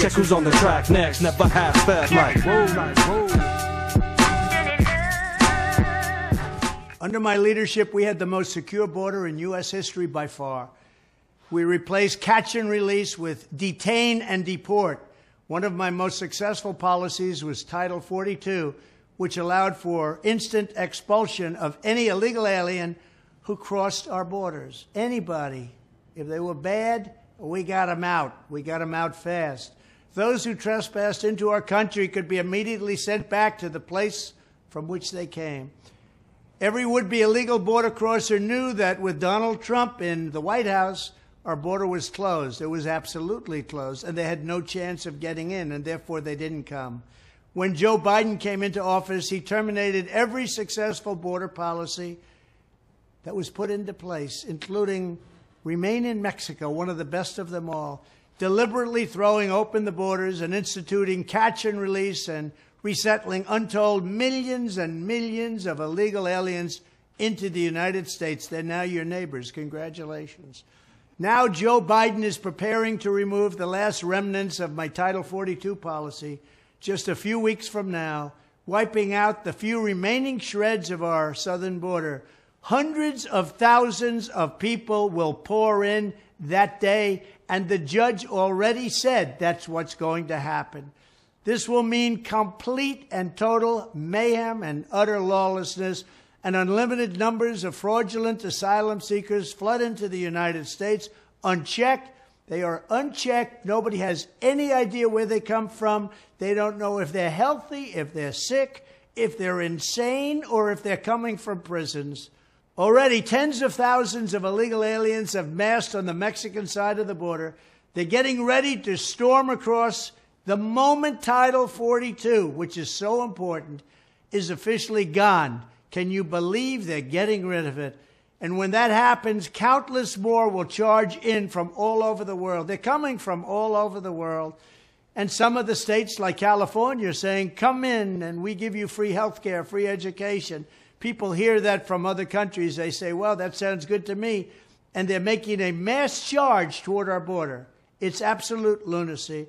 Who's on the track next. Never half fast like. Under my leadership, we had the most secure border in U.S. history by far. We replaced catch and release with detain and deport. One of my most successful policies was Title 42, which allowed for instant expulsion of any illegal alien who crossed our borders. Anybody. If they were bad, we got them out. We got them out fast. Those who trespassed into our country could be immediately sent back to the place from which they came. Every would be illegal border crosser knew that with Donald Trump in the White House, our border was closed. It was absolutely closed, and they had no chance of getting in, and therefore they didn't come. When Joe Biden came into office, he terminated every successful border policy that was put into place, including Remain in Mexico, one of the best of them all, deliberately throwing open the borders and instituting catch and release and resettling untold millions and millions of illegal aliens into the United States. They're now your neighbors. Congratulations. Now, Joe Biden is preparing to remove the last remnants of my Title 42 policy just a few weeks from now, wiping out the few remaining shreds of our southern border. Hundreds of thousands of people will pour in that day, and the judge already said that's what's going to happen. This will mean complete and total mayhem and utter lawlessness, and unlimited numbers of fraudulent asylum seekers flood into the United States unchecked. They are unchecked. Nobody has any idea where they come from. They don't know if they're healthy, if they're sick, if they're insane, or if they're coming from prisons. Already, tens of thousands of illegal aliens have massed on the Mexican side of the border. They're getting ready to storm across the moment Title 42, which is so important, is officially gone, can you believe they're getting rid of it? And when that happens, countless more will charge in from all over the world. They're coming from all over the world. And some of the states, like California, are saying, come in and we give you free health care, free education. People hear that from other countries. They say, well, that sounds good to me. And they're making a mass charge toward our border. It's absolute lunacy.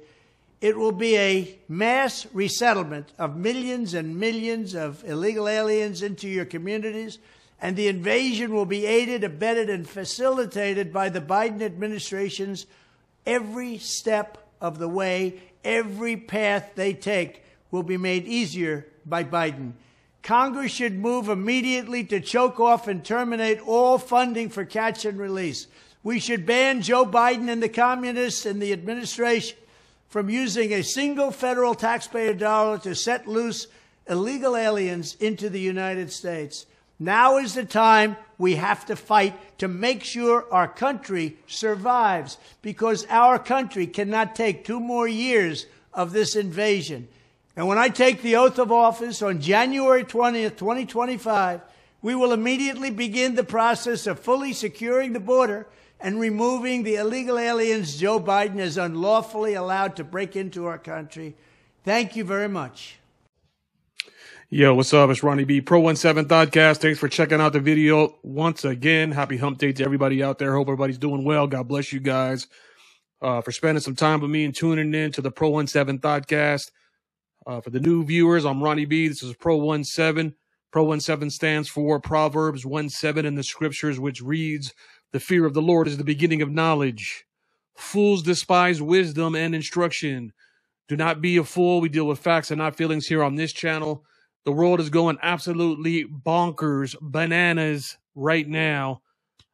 It will be a mass resettlement of millions and millions of illegal aliens into your communities, and the invasion will be aided, abetted, and facilitated by the Biden administration's every step of the way, every path they take will be made easier by Biden. Congress should move immediately to choke off and terminate all funding for catch and release. We should ban Joe Biden and the communists and the administration from using a single federal taxpayer dollar to set loose illegal aliens into the United States. Now is the time we have to fight to make sure our country survives because our country cannot take two more years of this invasion. And when I take the oath of office on January 20th, 2025, we will immediately begin the process of fully securing the border and removing the illegal aliens Joe Biden has unlawfully allowed to break into our country. Thank you very much. Yo, what's up? It's Ronnie B, Pro 17 Podcast. Thanks for checking out the video once again. Happy hump day to everybody out there. Hope everybody's doing well. God bless you guys uh, for spending some time with me and tuning in to the Pro 17 Thoughtcast. Uh, for the new viewers, I'm Ronnie B. This is Pro 17. Pro 17 stands for Proverbs 1 7 in the scriptures, which reads, the fear of the Lord is the beginning of knowledge. Fools despise wisdom and instruction. Do not be a fool. We deal with facts and not feelings here on this channel. The world is going absolutely bonkers, bananas right now.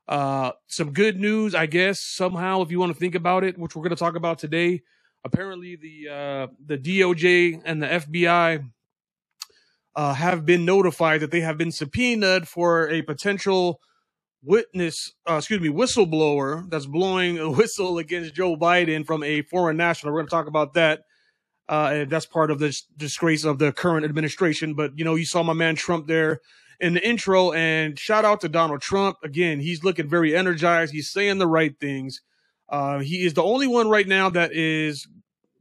Uh, some good news, I guess, somehow, if you want to think about it, which we're going to talk about today. Apparently, the uh, the DOJ and the FBI uh, have been notified that they have been subpoenaed for a potential witness, uh, excuse me, whistleblower that's blowing a whistle against Joe Biden from a foreign national. We're going to talk about that. Uh, and that's part of the disgrace of the current administration. But, you know, you saw my man Trump there in the intro and shout out to Donald Trump. Again, he's looking very energized. He's saying the right things. Uh, he is the only one right now that is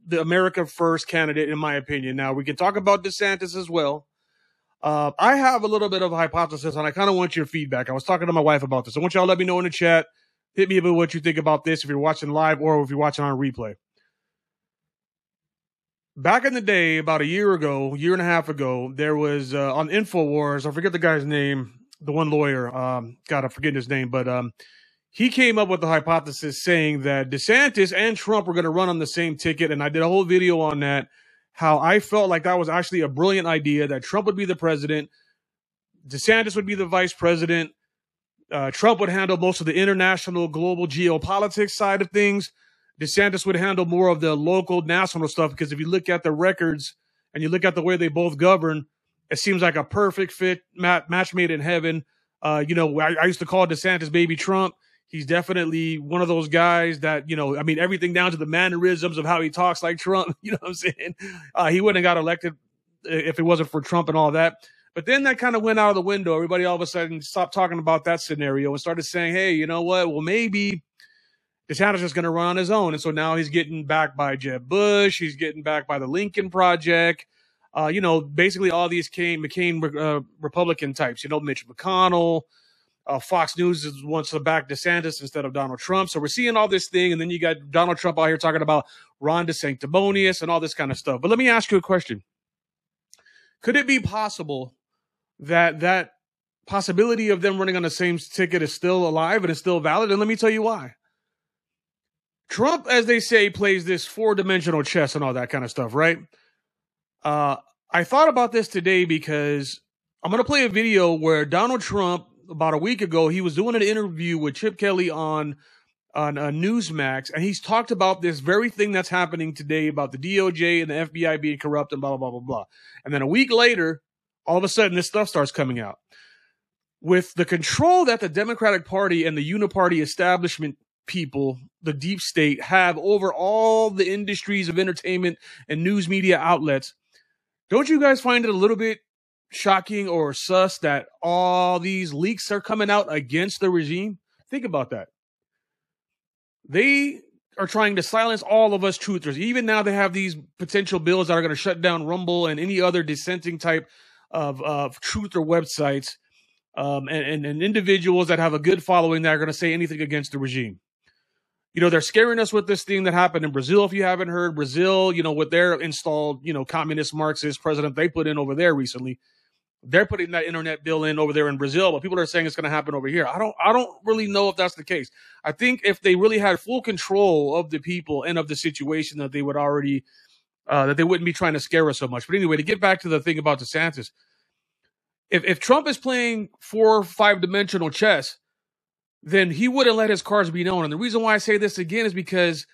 the America First candidate, in my opinion. Now, we can talk about DeSantis as well. Uh, I have a little bit of a hypothesis, and I kind of want your feedback. I was talking to my wife about this. I want y'all to let me know in the chat. Hit me about what you think about this if you're watching live or if you're watching on replay. Back in the day, about a year ago, year and a half ago, there was uh, on Infowars. I forget the guy's name, the one lawyer. Um, God, I forget his name, but um, he came up with the hypothesis saying that DeSantis and Trump were going to run on the same ticket, and I did a whole video on that. How I felt like that was actually a brilliant idea that Trump would be the president, DeSantis would be the vice president. Uh, Trump would handle most of the international, global geopolitics side of things. DeSantis would handle more of the local, national stuff because if you look at the records and you look at the way they both govern, it seems like a perfect fit, match made in heaven. Uh, you know, I, I, used to call DeSantis baby Trump. He's definitely one of those guys that, you know, I mean, everything down to the mannerisms of how he talks like Trump. You know what I'm saying? Uh, he wouldn't have got elected if it wasn't for Trump and all that. But then that kind of went out of the window. Everybody all of a sudden stopped talking about that scenario and started saying, hey, you know what? Well, maybe DeSantis is going to run on his own. And so now he's getting backed by Jeb Bush. He's getting backed by the Lincoln Project. Uh, you know, basically all these came, McCain uh, Republican types, you know, Mitch McConnell. Uh, Fox News wants to back DeSantis instead of Donald Trump. So we're seeing all this thing. And then you got Donald Trump out here talking about Ron DeSanctimonious and all this kind of stuff. But let me ask you a question. Could it be possible that that possibility of them running on the same ticket is still alive and is still valid? And let me tell you why. Trump, as they say, plays this four dimensional chess and all that kind of stuff, right? Uh, I thought about this today because I'm going to play a video where Donald Trump, about a week ago, he was doing an interview with Chip Kelly on on uh, Newsmax, and he's talked about this very thing that's happening today about the DOJ and the FBI being corrupt and blah blah blah blah blah. And then a week later, all of a sudden, this stuff starts coming out. With the control that the Democratic Party and the Uniparty establishment people, the deep state, have over all the industries of entertainment and news media outlets, don't you guys find it a little bit shocking or sus that all these leaks are coming out against the regime? Think about that. They are trying to silence all of us truthers. Even now, they have these potential bills that are going to shut down Rumble and any other dissenting type of, of truther websites um, and, and, and individuals that have a good following that are going to say anything against the regime you know, they're scaring us with this thing that happened in Brazil. If you haven't heard, Brazil, you know, with their installed, you know, communist Marxist president they put in over there recently, they're putting that internet bill in over there in Brazil, but people are saying it's going to happen over here. I don't, I don't really know if that's the case. I think if they really had full control of the people and of the situation, that they would already, uh, that they wouldn't be trying to scare us so much. But anyway, to get back to the thing about DeSantis, if if Trump is playing four, or five dimensional chess then he wouldn't let his cards be known. And the reason why I say this again is because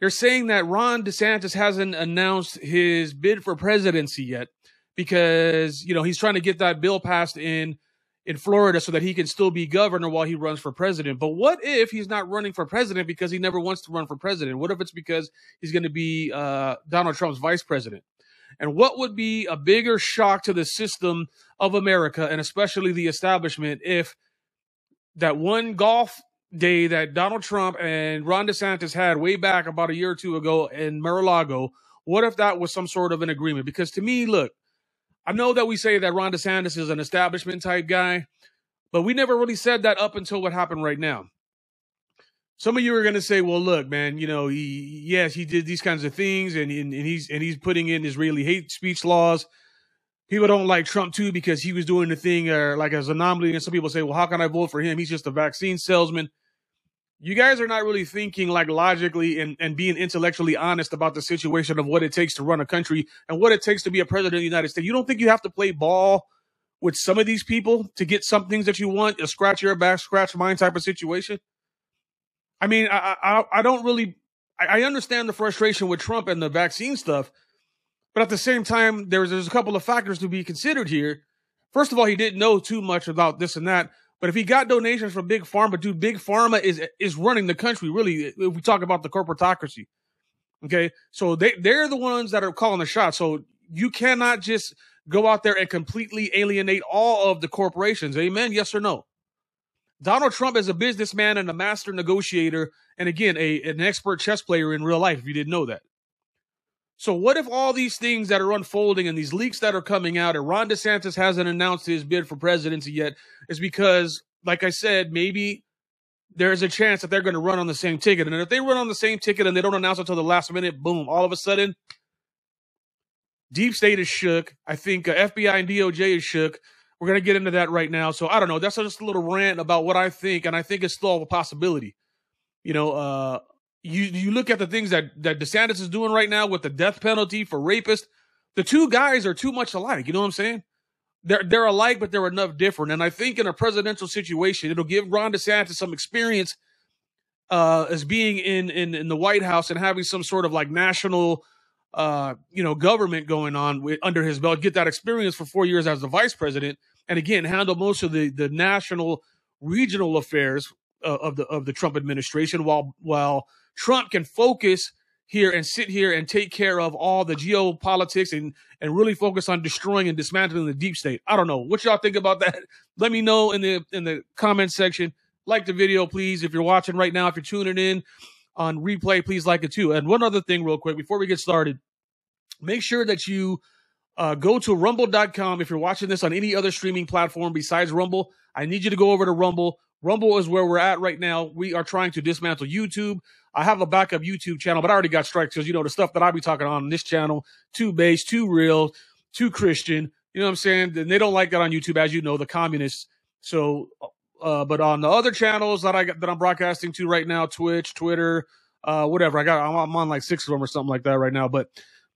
they're saying that Ron DeSantis hasn't announced his bid for presidency yet because, you know, he's trying to get that bill passed in in Florida so that he can still be governor while he runs for president. But what if he's not running for president because he never wants to run for president? What if it's because he's going to be uh, Donald Trump's vice president? And what would be a bigger shock to the system of America and especially the establishment if – that one golf day that Donald Trump and Ron DeSantis had way back about a year or two ago in Mar-a-Lago, what if that was some sort of an agreement? Because to me, look, I know that we say that Ron DeSantis is an establishment type guy, but we never really said that up until what happened right now. Some of you are going to say, "Well, look, man, you know, he, yes, he did these kinds of things, and, and, and he's and he's putting in Israeli hate speech laws." People don't like Trump too because he was doing the thing uh, like as anomaly. And some people say, well, how can I vote for him? He's just a vaccine salesman. You guys are not really thinking like logically and, and being intellectually honest about the situation of what it takes to run a country and what it takes to be a president of the United States. You don't think you have to play ball with some of these people to get some things that you want, a scratch your back, scratch mine type of situation? I mean, I I, I don't really I understand the frustration with Trump and the vaccine stuff, but at the same time, there's there's a couple of factors to be considered here. First of all, he didn't know too much about this and that. But if he got donations from Big Pharma, dude, Big Pharma is is running the country. Really, if we talk about the corporatocracy, okay, so they they're the ones that are calling the shots. So you cannot just go out there and completely alienate all of the corporations. Amen. Yes or no? Donald Trump is a businessman and a master negotiator, and again, a an expert chess player in real life. If you didn't know that. So what if all these things that are unfolding and these leaks that are coming out, and Ron DeSantis hasn't announced his bid for presidency yet, is because, like I said, maybe there's a chance that they're going to run on the same ticket. And if they run on the same ticket and they don't announce until the last minute, boom, all of a sudden, Deep state is shook. I think uh, FBI and DOJ is shook. We're going to get into that right now. So I don't know. That's just a little rant about what I think, and I think it's still a possibility. You know, uh, you you look at the things that that DeSantis is doing right now with the death penalty for rapists. The two guys are too much alike. You know what I'm saying? They're they're alike, but they're enough different. And I think in a presidential situation, it'll give Ron DeSantis some experience uh, as being in, in in the White House and having some sort of like national uh, you know, government going on with, under his belt, get that experience for four years as the vice president, and again handle most of the the national, regional affairs uh, of the of the Trump administration, while while Trump can focus here and sit here and take care of all the geopolitics and and really focus on destroying and dismantling the deep state. I don't know what y'all think about that. Let me know in the in the comment section. Like the video, please. If you're watching right now, if you're tuning in on replay, please like it too. And one other thing, real quick, before we get started, make sure that you uh, go to rumble.com. If you're watching this on any other streaming platform besides Rumble, I need you to go over to Rumble. Rumble is where we're at right now. We are trying to dismantle YouTube. I have a backup YouTube channel, but I already got strikes because, you know, the stuff that I be talking on this channel, too base, too real, too Christian. You know what I'm saying? And they don't like that on YouTube, as you know, the communists. So uh, but on the other channels that I got, that I'm broadcasting to right now, Twitch, Twitter, uh, whatever, I got I'm, I'm, on like six of them or something like that right now. But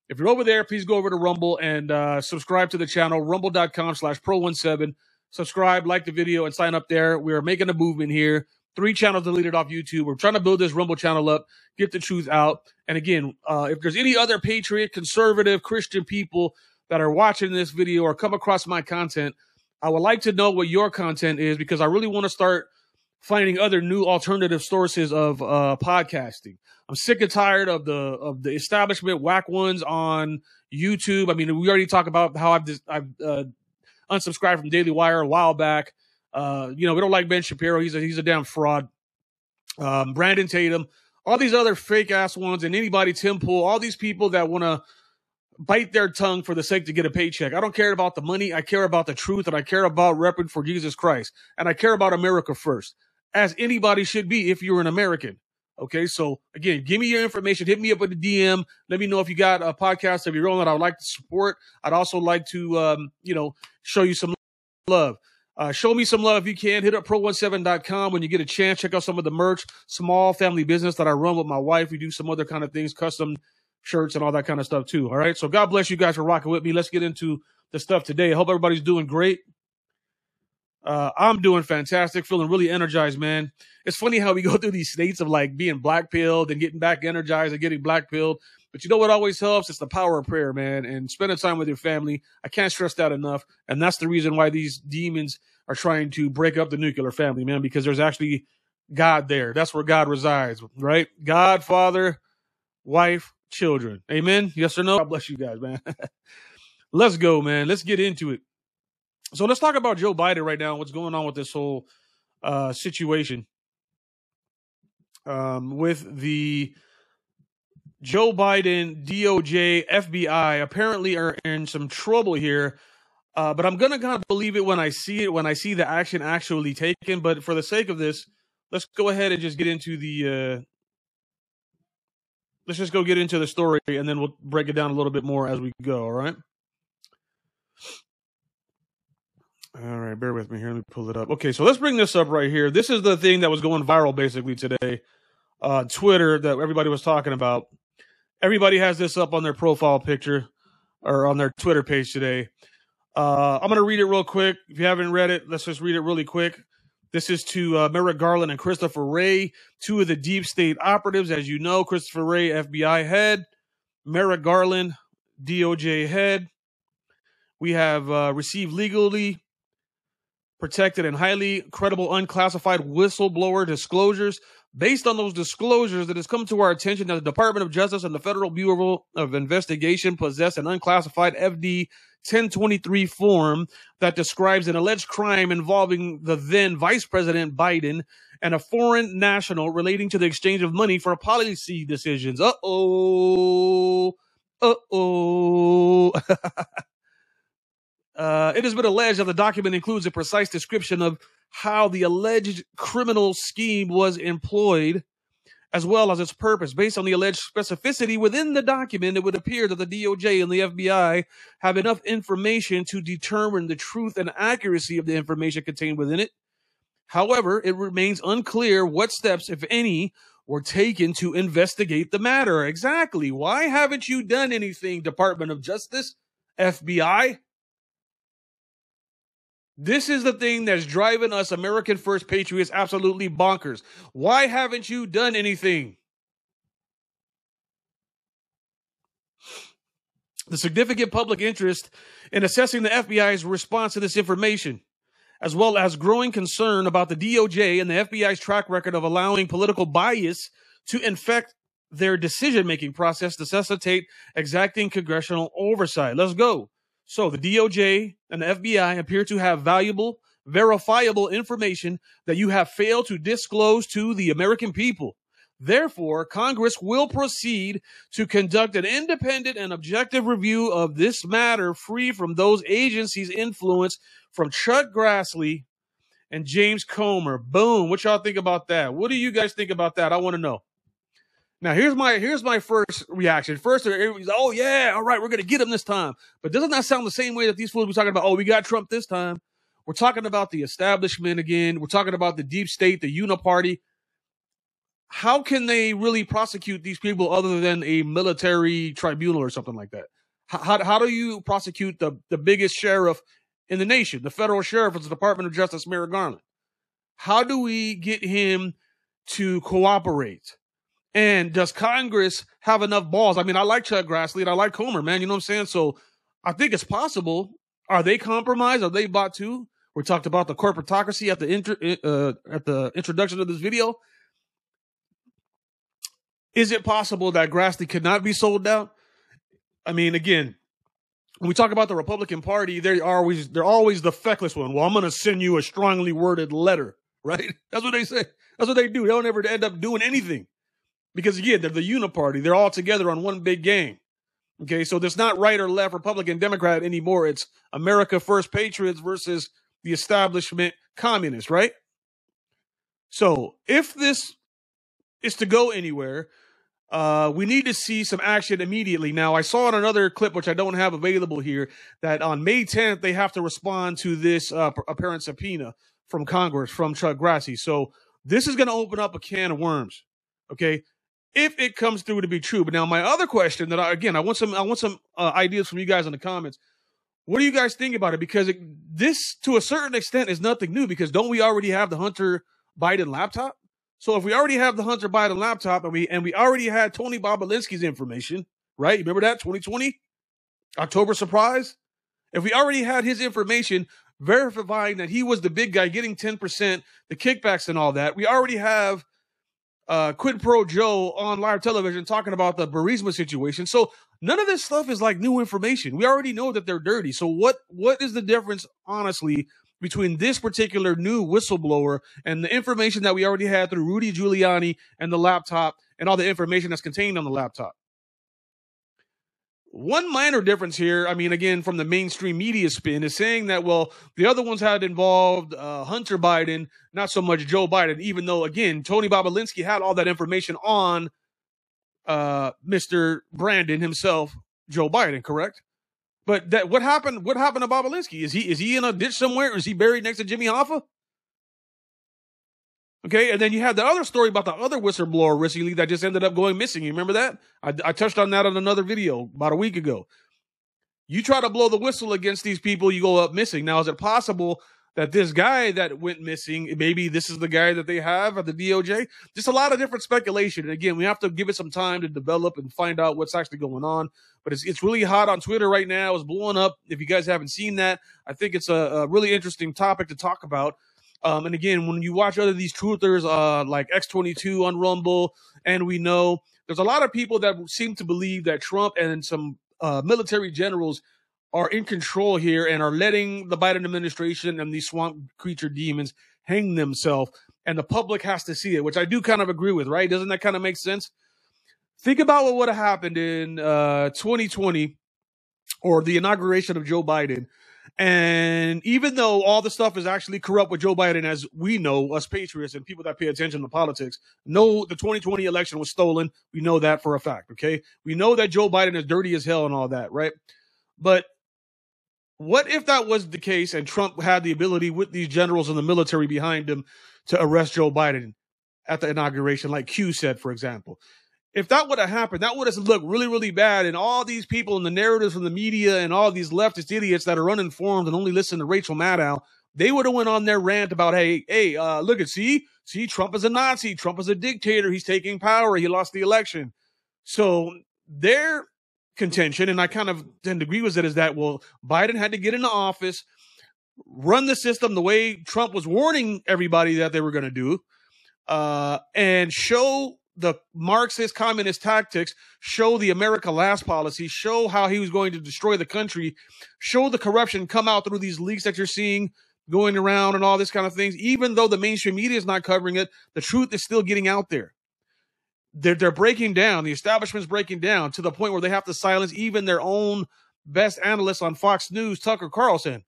if you're over there, please go over to Rumble and uh, subscribe to the channel, rumble.com/slash pro17. Subscribe, like the video, and sign up there. We are making a movement here. Three channels deleted off YouTube. We're trying to build this Rumble channel up, get the truth out. And again, uh, if there's any other patriot, conservative, Christian people that are watching this video or come across my content I would like to know what your content is because I really want to start finding other new alternative sources of uh, podcasting. I'm sick and tired of the of the establishment whack ones on YouTube. I mean, we already talked about how I've I've uh, unsubscribed from Daily Wire a while back. Uh, you know, we don't like Ben Shapiro. He's a he's a damn fraud. Um, Brandon Tatum, all these other fake ass ones, and anybody Tim Pool, all these people that want to bite their tongue for the sake to get a paycheck. I don't care about the money. I care about the truth and I care about repping for Jesus Christ. And I care about America first, as anybody should be if you're an American. Okay, so again, give me your information. Hit me up with the DM. Let me know if you got a podcast of your own that I would like to support. I'd also like to, um, you know, show you some love. Uh, show me some love if you can. Hit up pro17.com when you get a chance. Check out some of the merch, small family business that I run with my wife. We do some other kind of things, custom shirts and all that kind of stuff too. All right. So God bless you guys for rocking with me. Let's get into the stuff today. I hope everybody's doing great. Uh, I'm doing fantastic, feeling really energized, man. It's funny how we go through these states of like being black pilled and getting back energized and getting black pilled. But you know what always helps? It's the power of prayer, man, and spending time with your family. I can't stress that enough. And that's the reason why these demons are trying to break up the nuclear family, man, because there's actually God there. That's where God resides, right? God, Father, wife, children. Amen. Yes or no? God bless you guys, man. let's go, man. Let's get into it. So let's talk about Joe Biden right now. What's going on with this whole uh, situation um, with the Joe Biden, DOJ, FBI apparently are in some trouble here. Uh, but I'm gonna kind of believe it when I see it, when I see the action actually taken. But for the sake of this, let's go ahead and just get into the uh, let's just go get into the story and then we'll break it down a little bit more as we go. All right. All right, bear with me here. Let me pull it up. Okay, so let's bring this up right here. This is the thing that was going viral basically today. Uh, Twitter that everybody was talking about. Everybody has this up on their profile picture or on their Twitter page today. Uh, I'm going to read it real quick. If you haven't read it, let's just read it really quick. This is to uh, Merrick Garland and Christopher Wray, two of the deep state operatives. As you know, Christopher Wray, FBI head, Merrick Garland, DOJ head. We have uh, received legally protected and highly credible unclassified whistleblower disclosures. Based on those disclosures, it has come to our attention that the Department of Justice and the Federal Bureau of Investigation possess an unclassified FD 1023 form that describes an alleged crime involving the then Vice President Biden and a foreign national relating to the exchange of money for policy decisions. Uh oh. Uh oh. uh, it has been alleged that the document includes a precise description of how the alleged criminal scheme was employed as well as its purpose. Based on the alleged specificity within the document, it would appear that the DOJ and the FBI have enough information to determine the truth and accuracy of the information contained within it. However, it remains unclear what steps, if any, were taken to investigate the matter. Exactly. Why haven't you done anything, Department of Justice, FBI? This is the thing that's driving us American First Patriots absolutely bonkers. Why haven't you done anything? The significant public interest in assessing the FBI's response to this information, as well as growing concern about the DOJ and the FBI's track record of allowing political bias to infect their decision making process, necessitate exacting congressional oversight. Let's go. So the DOJ and the FBI appear to have valuable, verifiable information that you have failed to disclose to the American people. Therefore, Congress will proceed to conduct an independent and objective review of this matter free from those agencies' influence from Chuck Grassley and James Comer. Boom. What y'all think about that? What do you guys think about that? I want to know. Now here's my here's my first reaction. First, everybody's oh yeah, all right, we're gonna get him this time. But doesn't that sound the same way that these fools were talking about? Oh, we got Trump this time. We're talking about the establishment again. We're talking about the deep state, the uniparty. How can they really prosecute these people other than a military tribunal or something like that? How, how, how do you prosecute the, the biggest sheriff in the nation? The federal sheriff of the Department of Justice, Merrick Garland. How do we get him to cooperate? And does Congress have enough balls? I mean, I like Chuck Grassley and I like Comer, man. You know what I'm saying? So I think it's possible. Are they compromised? Are they bought too? We talked about the corporatocracy at the intro, uh, at the introduction of this video. Is it possible that Grassley could not be sold out? I mean, again, when we talk about the Republican Party, they're always they're always the feckless one. Well, I'm going to send you a strongly worded letter, right? That's what they say. That's what they do. They don't ever end up doing anything because again, they're the uniparty. They're all together on one big game. Okay, so there's not right or left, Republican, Democrat anymore. It's America First Patriots versus the establishment communists, right? So if this is to go anywhere, uh, we need to see some action immediately. Now, I saw in another clip, which I don't have available here, that on May 10th, they have to respond to this uh, apparent subpoena from Congress, from Chuck Grassley. So this is going to open up a can of worms. Okay if it comes through to be true. But now my other question that I, again, I want some, I want some uh, ideas from you guys in the comments. What do you guys think about it? Because it, this, to a certain extent, is nothing new. Because don't we already have the Hunter Biden laptop? So if we already have the Hunter Biden laptop and we and we already had Tony Bobulinski's information, right? You Remember that 2020 October surprise? If we already had his information verifying that he was the big guy getting 10%, the kickbacks and all that, we already have uh, Quid Pro Joe on live television talking about the Burisma situation. So none of this stuff is like new information. We already know that they're dirty. So what what is the difference, honestly, between this particular new whistleblower and the information that we already had through Rudy Giuliani and the laptop and all the information that's contained on the laptop? One minor difference here, I mean, again, from the mainstream media spin, is saying that, well, the other ones had involved uh, Hunter Biden, not so much Joe Biden, even though, again, Tony Bobulinski had all that information on uh, Mr. Brandon himself, Joe Biden, correct? But that what happened? What happened to Bobulinski? Is he is he in a ditch somewhere? Is he buried next to Jimmy Hoffa? Okay, and then you have the other story about the other whistleblower recently that just ended up going missing. You remember that? I, I touched on that on another video about a week ago. You try to blow the whistle against these people, you go up missing. Now, is it possible that this guy that went missing, maybe this is the guy that they have at the DOJ? Just a lot of different speculation. And again, we have to give it some time to develop and find out what's actually going on. But it's it's really hot on Twitter right now. It's blowing up. If you guys haven't seen that, I think it's a, a really interesting topic to talk about. Um, and again, when you watch other these truthers, uh, like X22 on Rumble, and we know there's a lot of people that seem to believe that Trump and some uh, military generals are in control here and are letting the Biden administration and these swamp creature demons hang themselves. And the public has to see it, which I do kind of agree with, right? Doesn't that kind of make sense? Think about what would have happened in uh, 2020 or the inauguration of Joe Biden And even though all the stuff is actually corrupt with Joe Biden, as we know, us patriots and people that pay attention to politics know the 2020 election was stolen. We know that for a fact. Okay. We know that Joe Biden is dirty as hell and all that, right? But what if that was the case and Trump had the ability with these generals and the military behind him to arrest Joe Biden at the inauguration, like Q said, for example? If that would have happened, that would have looked really, really bad. And all these people and the narratives from the media and all these leftist idiots that are uninformed and only listen to Rachel Maddow, they would have went on their rant about, hey, hey, uh, look at see, see, Trump is a Nazi, Trump is a dictator, he's taking power, he lost the election. So their contention, and I kind of tend to agree with it, is that well, Biden had to get into office, run the system the way Trump was warning everybody that they were going to do, uh, and show the Marxist communist tactics, show the America Last policy, show how he was going to destroy the country, show the corruption come out through these leaks that you're seeing going around and all this kind of things. Even though the mainstream media is not covering it, the truth is still getting out there. They're, they're breaking down, the establishment's breaking down to the point where they have to silence even their own best analyst on Fox News, Tucker Carlson,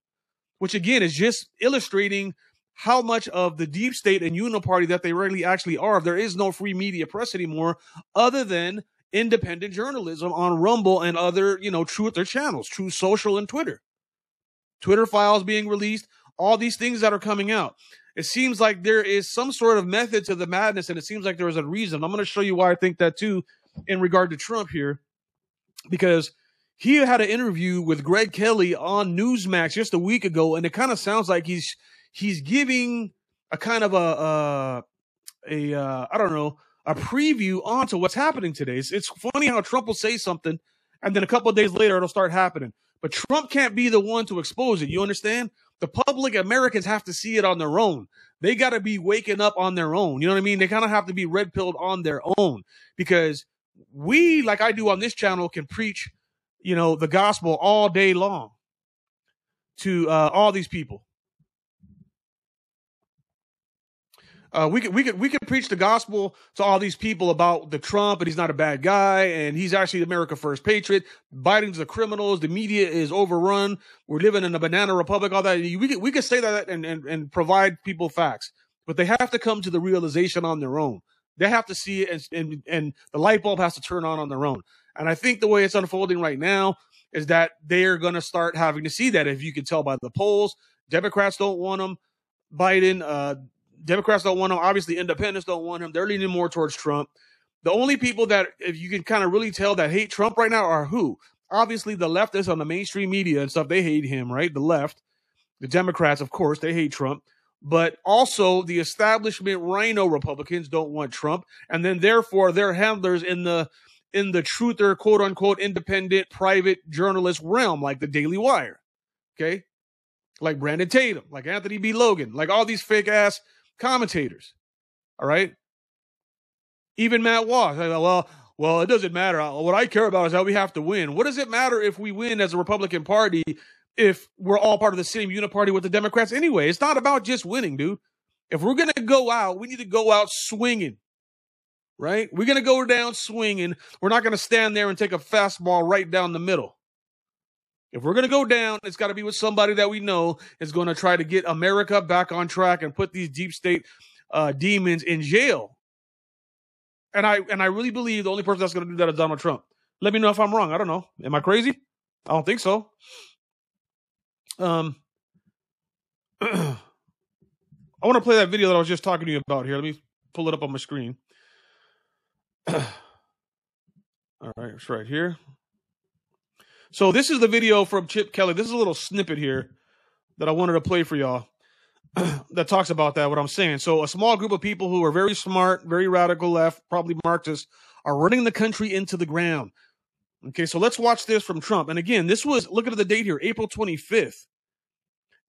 which again is just illustrating how much of the deep state and uniparty that they really actually are. There is no free media press anymore, other than independent journalism on Rumble and other, you know, Truth or channels, Truth Social and Twitter. Twitter files being released, all these things that are coming out. It seems like there is some sort of method to the madness, and it seems like there is a reason. I'm going to show you why I think that too in regard to Trump here, because he had an interview with Greg Kelly on Newsmax just a week ago, and it kind of sounds like he's he's giving a kind of a uh, a uh, I don't know a preview onto what's happening today. It's, it's funny how Trump will say something, and then a couple of days later it'll start happening. But Trump can't be the one to expose it. You understand? The public Americans have to see it on their own. They got to be waking up on their own. You know what I mean? They kind of have to be red pilled on their own because we, like I do on this channel, can preach, you know, the gospel all day long to uh, all these people. Uh, we could we could we could preach the gospel to all these people about the Trump and he's not a bad guy and he's actually the America First patriot. Biden's the criminals. The media is overrun. We're living in a banana republic. All that we could we could say that and and, and provide people facts, but they have to come to the realization on their own. They have to see it and and, and the light bulb has to turn on on their own. And I think the way it's unfolding right now is that they're going to start having to see that. If you can tell by the polls, Democrats don't want them. Biden, uh, Democrats don't want him. Obviously, independents don't want him. They're leaning more towards Trump. The only people that, if you can kind of really tell that hate Trump right now are who? Obviously, the leftists on the mainstream media and stuff, they hate him, right? The left. The Democrats, of course, they hate Trump. But also, the establishment RINO Republicans don't want Trump. And then, therefore, their handlers in the in the truther, quote unquote, independent private journalist realm, like the Daily Wire. Okay. Like Brandon Tatum, like Anthony B. Logan, like all these fake ass commentators. All right. Even Matt Walsh. Well, well, it doesn't matter. What I care about is that we have to win. What does it matter if we win as a Republican Party if we're all part of the same uniparty with the Democrats anyway? It's not about just winning, dude. If we're going to go out, we need to go out swinging, right? We're going to go down swinging. We're not going to stand there and take a fastball right down the middle. If we're going to go down, it's got to be with somebody that we know is going to try to get America back on track and put these deep state uh, demons in jail. And I and I really believe the only person that's going to do that is Donald Trump. Let me know if I'm wrong. I don't know. Am I crazy? I don't think so. Um, I want to play that video that I was just talking to you about here. Let me pull it up on my screen. All right, it's right here. So this is the video from Chip Kelly. This is a little snippet here that I wanted to play for y'all that talks about that, what I'm saying. So a small group of people who are very smart, very radical left, probably Marxists, are running the country into the ground. Okay, so let's watch this from Trump. And again, this was, look at the date here, April 25th.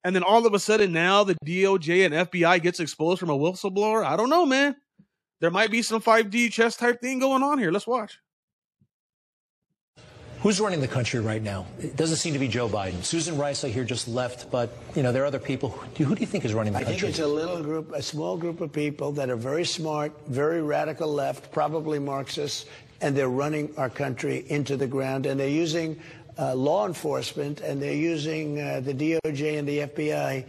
And then all of a sudden now the DOJ and FBI gets exposed from a whistleblower. I don't know, man. There might be some 5D chess type thing going on here. Let's watch. Who's running the country right now? It doesn't seem to be Joe Biden. Susan Rice, I hear, just left, but you know there are other people. Who do, who do you think is running the I country? think it's a little group, a small group of people that are very smart, very radical left, probably Marxists, and they're running our country into the ground. And they're using uh, law enforcement, and they're using uh, the DOJ and the FBI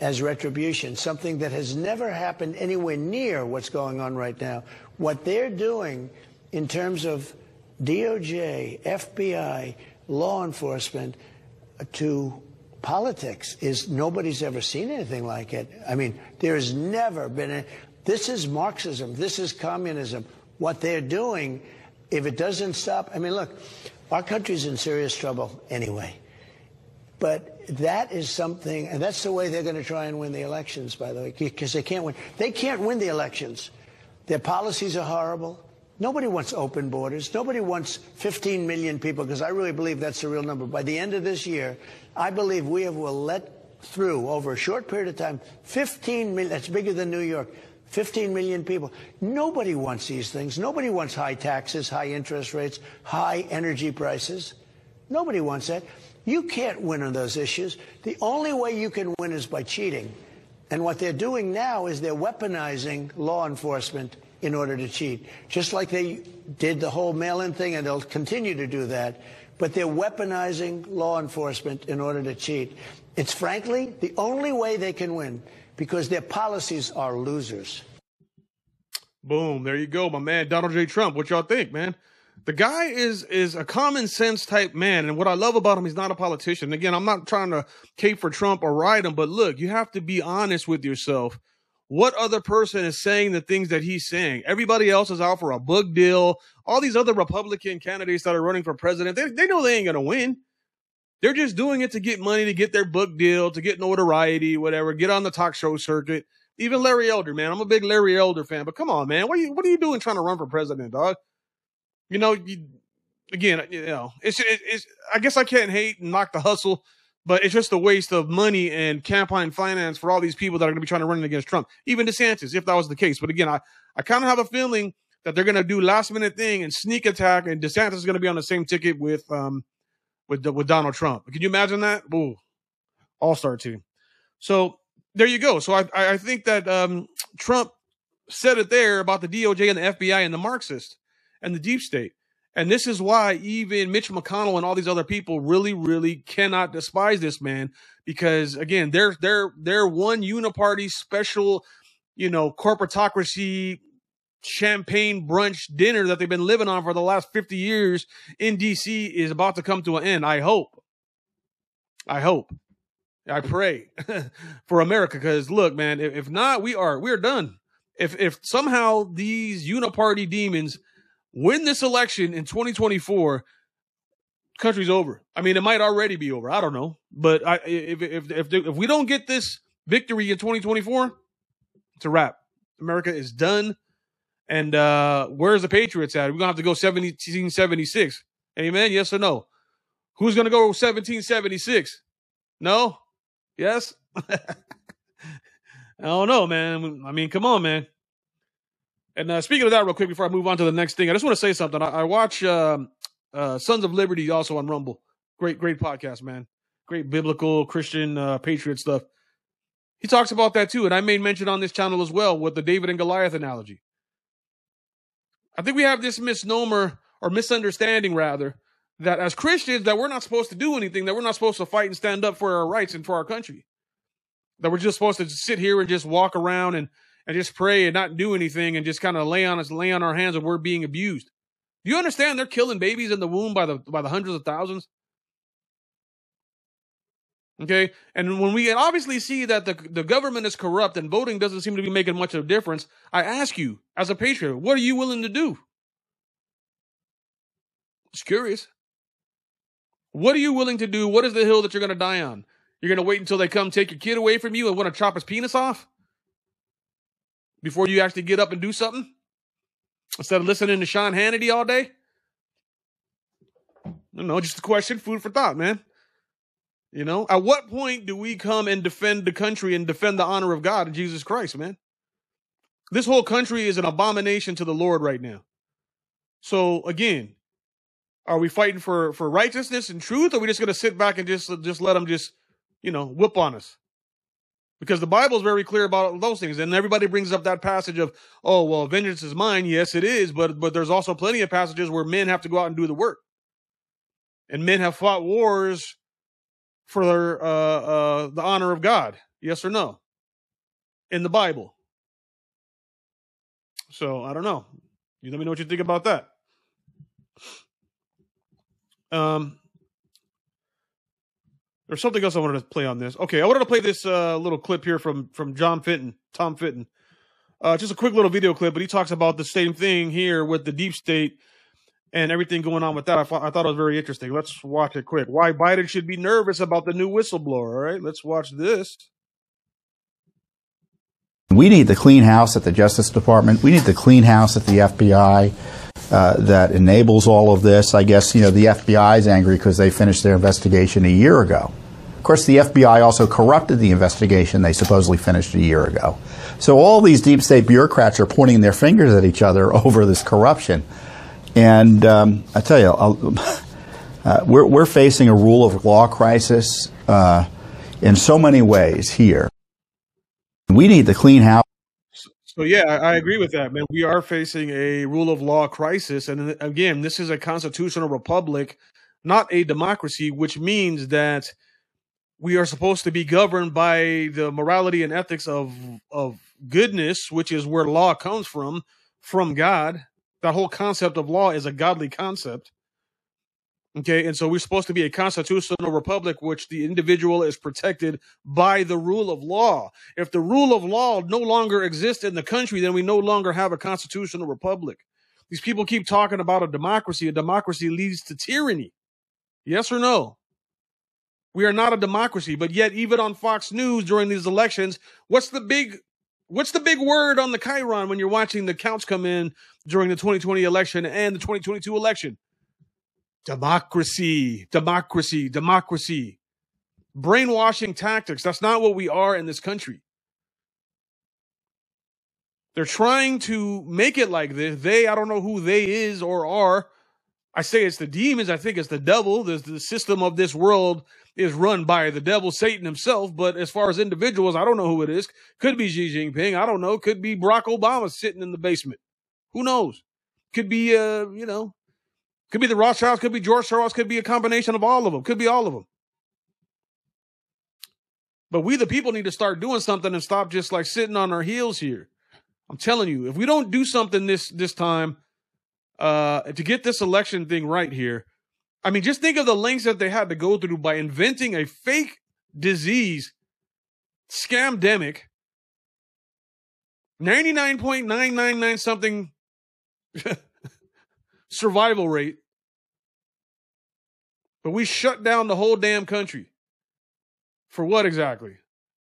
as retribution, something that has never happened anywhere near what's going on right now. What they're doing in terms of DOJ, FBI, law enforcement to politics is nobody's ever seen anything like it. I mean, there has never been a. This is Marxism. This is communism. What they're doing, if it doesn't stop, I mean, look, our country's in serious trouble anyway. But that is something, and that's the way they're going to try and win the elections, by the way, because they can't win. They can't win the elections. Their policies are horrible. Nobody wants open borders. Nobody wants 15 million people, because I really believe that's the real number. By the end of this year, I believe we have, will let through over a short period of time 15 million, that's bigger than New York, 15 million people. Nobody wants these things. Nobody wants high taxes, high interest rates, high energy prices. Nobody wants that. You can't win on those issues. The only way you can win is by cheating. And what they're doing now is they're weaponizing law enforcement in order to cheat. Just like they did the whole mail in thing, and they'll continue to do that. But they're weaponizing law enforcement in order to cheat. It's frankly the only way they can win because their policies are losers. Boom. There you go, my man, Donald J. Trump. What y'all think, man? The guy is is a common sense type man, and what I love about him, he's not a politician. Again, I'm not trying to cape for Trump or ride him, but look, you have to be honest with yourself. What other person is saying the things that he's saying? Everybody else is out for a book deal. All these other Republican candidates that are running for president, they, they know they ain't gonna win. They're just doing it to get money, to get their book deal, to get notoriety, whatever, get on the talk show circuit. Even Larry Elder, man. I'm a big Larry Elder fan, but come on, man. What are you what are you doing trying to run for president, dog? You know, you, again, you know, it's, it's, I guess I can't hate and knock the hustle, but it's just a waste of money and campaign finance for all these people that are going to be trying to run against Trump. Even DeSantis, if that was the case. But again, I, I kind of have a feeling that they're going to do last minute thing and sneak attack, and DeSantis is going to be on the same ticket with um with with Donald Trump. Can you imagine that? Ooh, all star team. So there you go. So I I think that um Trump said it there about the DOJ and the FBI and the Marxist and the deep state. And this is why even Mitch McConnell and all these other people really, really cannot despise this man because again, they're they're they're one uniparty special, you know, corporatocracy champagne brunch dinner that they've been living on for the last 50 years in DC is about to come to an end. I hope. I hope. I pray for America because look, man, if, if not, we are we're done. If if somehow these uniparty demons win this election in 2024, country's over. I mean, it might already be over. I don't know, but I, if if if if we don't get this victory in 2024, it's a wrap. America is done. And uh where's the Patriots at? We're gonna have to go 1776. Amen. Yes or no? Who's gonna go 1776? No? Yes? I don't know, man. I mean, come on, man. And uh, speaking of that, real quick, before I move on to the next thing, I just want to say something. I, I watch um, uh, Sons of Liberty also on Rumble. Great, great podcast, man. Great biblical Christian uh, patriot stuff. He talks about that too, and I made mention on this channel as well with the David and Goliath analogy. I think we have this misnomer or misunderstanding rather that as Christians that we're not supposed to do anything, that we're not supposed to fight and stand up for our rights and for our country. That we're just supposed to sit here and just walk around and and just pray and not do anything and just kind of lay on us, lay on our hands and we're being abused. Do you understand they're killing babies in the womb by the by the hundreds of thousands? Okay, and when we obviously see that the the government is corrupt and voting doesn't seem to be making much of a difference, I ask you, as a patriot, what are you willing to do? Just curious. What are you willing to do? What is the hill that you're going to die on? You're going to wait until they come take your kid away from you and want to chop his penis off? Before you actually get up and do something instead of listening to Sean Hannity all day? No, just a question, food for thought, man. You know, at what point do we come and defend the country and defend the honor of God and Jesus Christ, man? This whole country is an abomination to the Lord right now. So again, are we fighting for for righteousness and truth, or are we just going to sit back and just just let them just you know whip on us? Because the Bible is very clear about those things. And everybody brings up that passage of, oh, well, vengeance is mine. Yes, it is. But, but there's also plenty of passages where men have to go out and do the work. and men have fought wars for uh, uh, the honor of God. Yes or no? In the Bible. So I don't know. You let me know what you think about that. Um, there's something else I wanted to play on this. Okay, I wanted to play this uh, little clip here from from John Fitton, Tom Fitton. Uh, just a quick little video clip, but he talks about the same thing here with the deep state and everything going on with that. I, thought I thought it was very interesting. Let's watch it quick. Why Biden should be nervous about the new whistleblower. All right, let's watch this. We need the clean house at the Justice Department. We need the clean house at the FBI uh, that enables all of this. I guess, you know, the FBI is angry because they finished their investigation a year ago. Of course, the FBI also corrupted the investigation they supposedly finished a year ago. So all these deep state bureaucrats are pointing their fingers at each other over this corruption. And um, I tell you, uh, we're, we're facing a rule of law crisis uh, in so many ways here. We need the clean house. So yeah, I agree with that, man. We are facing a rule of law crisis, and again, this is a constitutional republic, not a democracy, which means that we are supposed to be governed by the morality and ethics of of goodness, which is where law comes from, from God. That whole concept of law is a godly concept. Okay, and so we're supposed to be a constitutional republic, which the individual is protected by the rule of law. If the rule of law no longer exists in the country, then we no longer have a constitutional republic. These people keep talking about a democracy. A democracy leads to tyranny. Yes or no? We are not a democracy, but yet even on Fox News during these elections, what's the big what's the big word on the chyron when you're watching the counts come in during the 2020 election and the 2022 election? Democracy, democracy, democracy. Brainwashing tactics. That's not what we are in this country. They're trying to make it like this. They, I don't know who they is or are. I say it's the demons. I think it's the devil. The, the system of this world is run by the devil, Satan himself. But as far as individuals, I don't know who it is. Could be Xi Jinping. I don't know. Could be Barack Obama sitting in the basement. Who knows? Could be, uh, you know, could be the Rothschilds, could be George Soros, could be a combination of all of them, could be all of them. But we, the people, need to start doing something and stop just like sitting on our heels here. I'm telling you, if we don't do something this this time uh, to get this election thing right here, I mean, just think of the lengths that they had to go through by inventing a fake disease, scamdemic, 99.999 something survival rate but we shut down the whole damn country. For what exactly?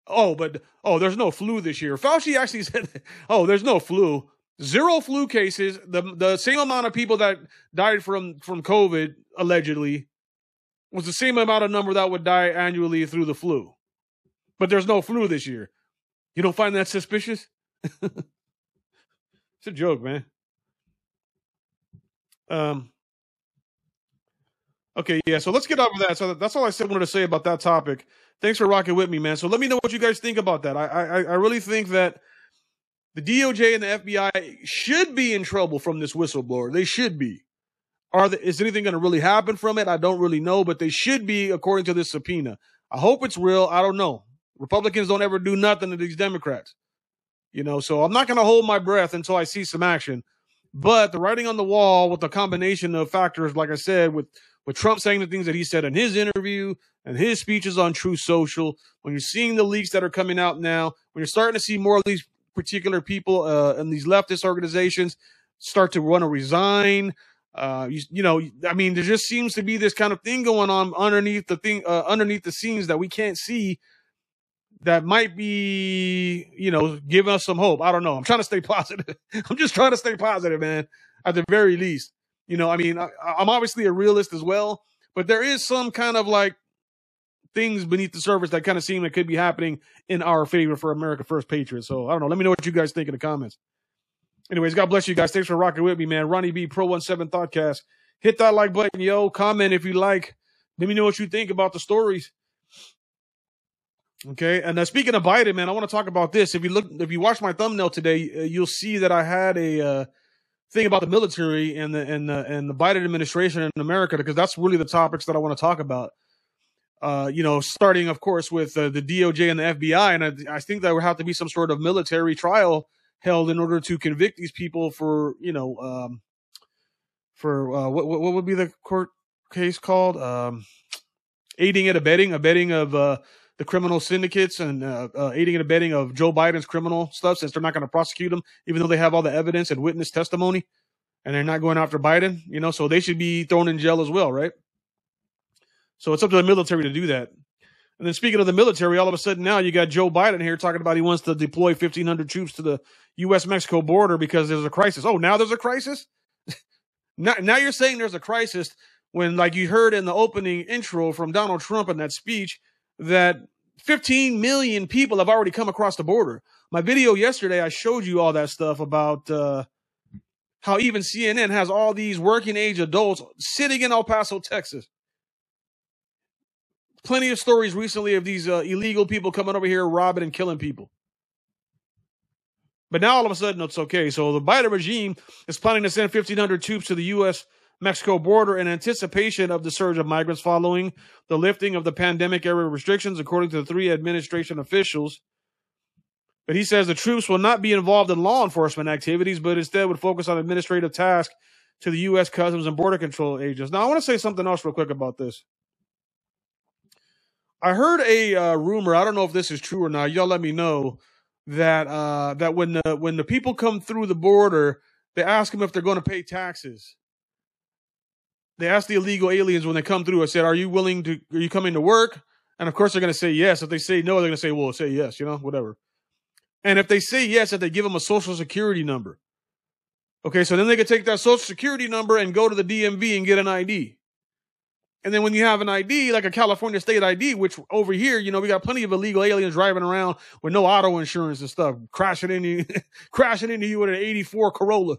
Oh, but oh, there's no flu this year. Fauci actually said, "Oh, there's no flu. Zero flu cases. The the same amount of people that died from from COVID allegedly was the same amount of number that would die annually through the flu. But there's no flu this year. You don't find that suspicious? it's a joke, man. Um, Okay, yeah. So let's get off of that. So that's all I said wanted to say about that topic. Thanks for rocking with me, man. So let me know what you guys think about that. I I, I really think that the DOJ and the FBI should be in trouble from this whistleblower. They should be. Are the, is anything going to really happen from it? I don't really know, but they should be according to this subpoena. I hope it's real. I don't know. Republicans don't ever do nothing to these Democrats. You know, so I'm not going to hold my breath until I see some action. But the writing on the wall with a combination of factors, like I said, with with Trump saying the things that he said in his interview and his speeches on Truth Social, when you're seeing the leaks that are coming out now, when you're starting to see more of these particular people uh, in these leftist organizations start to want to resign, uh, you, you, know, I mean, there just seems to be this kind of thing going on underneath the thing, uh, underneath the scenes that we can't see. That might be, you know, giving us some hope. I don't know. I'm trying to stay positive. I'm just trying to stay positive, man. At the very least. You know, I mean, I, I'm obviously a realist as well, but there is some kind of like things beneath the surface that kind of seem that could be happening in our favor for America First Patriots. So I don't know. Let me know what you guys think in the comments. Anyways, God bless you guys. Thanks for rocking with me, man. Ronnie B Pro One Seven Thoughtcast. Hit that like button, yo. Comment if you like. Let me know what you think about the stories. Okay, and uh, speaking of Biden, man, I want to talk about this. If you look, if you watch my thumbnail today, uh, you'll see that I had a uh, thing about the military and the and the and the Biden administration in America because that's really the topics that I want to talk about. Uh, you know, starting of course with uh, the DOJ and the FBI, and I, I think there would have to be some sort of military trial held in order to convict these people for you know um, for uh, what what would be the court case called um, aiding and abetting abetting of uh, the criminal syndicates and uh, aiding and abetting of Joe Biden's criminal stuff since they're not going to prosecute him, even though they have all the evidence and witness testimony, and they're not going after Biden. You know, so they should be thrown in jail as well, right? So it's up to the military to do that. And then speaking of the military, all of a sudden now you got Joe Biden here talking about he wants to deploy 1,500 troops to the U.S. Mexico border because there's a crisis. Oh, now there's a crisis? now, now you're saying there's a crisis when, like you heard in the opening intro from Donald Trump in that speech, that 15 million people have already come across the border. My video yesterday, I showed you all that stuff about uh, how even CNN has all these working age adults sitting in El Paso, Texas. Plenty of stories recently of these uh, illegal people coming over here robbing and killing people. But now all of a sudden it's okay. So the Biden regime is planning to send 1,500 troops to the U.S. Mexico border in anticipation of the surge of migrants following the lifting of the pandemic era restrictions, according to three administration officials. But he says the troops will not be involved in law enforcement activities, but instead would focus on administrative tasks to the U.S. Customs and Border Control agents. Now, I want to say something else real quick about this. I heard a uh, rumor. I don't know if this is true or not. Y'all let me know that uh, that when the when the people come through the border, they ask them if they're going to pay taxes they ask the illegal aliens when they come through, I said, Are you willing to, are you coming to work? And of course, they're going to say yes. If they say no, they're going to say, Well, say yes, you know, whatever. And if they say yes, if they give them a social security number. Okay, so then they could take that social security number and go to the DMV and get an ID. And then when you have an ID, like a California state ID, which over here, you know, we got plenty of illegal aliens driving around with no auto insurance and stuff, crashing into you, crashing into you with an 84 Corolla.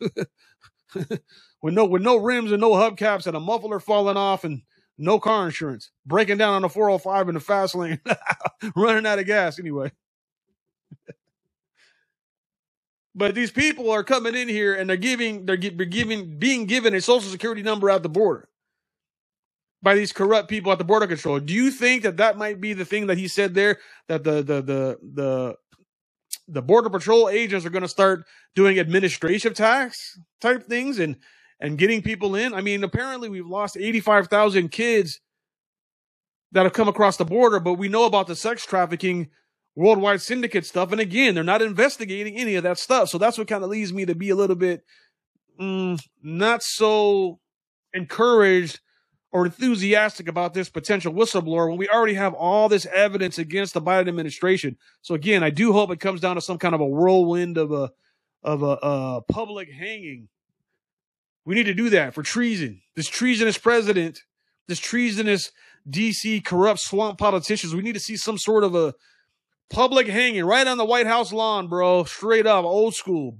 with no with no rims and no hubcaps and a muffler falling off and no car insurance, breaking down on the 405 in the fast lane, running out of gas anyway. but these people are coming in here and they're giving they're giving being given a social security number at the border by these corrupt people at the border control. Do you think that that might be the thing that he said there that the the the the the border patrol agents are going to start doing administrative tax type things and and getting people in. I mean, apparently we've lost 85,000 kids that have come across the border, but we know about the sex trafficking worldwide syndicate stuff. And again, they're not investigating any of that stuff. So that's what kind of leads me to be a little bit mm, not so encouraged or enthusiastic about this potential whistleblower when we already have all this evidence against the Biden administration. So again, I do hope it comes down to some kind of a whirlwind of a of a, a public hanging we need to do that for treason. This treasonous president, this treasonous DC corrupt swamp politicians. We need to see some sort of a public hanging right on the White House lawn, bro. Straight up, old school.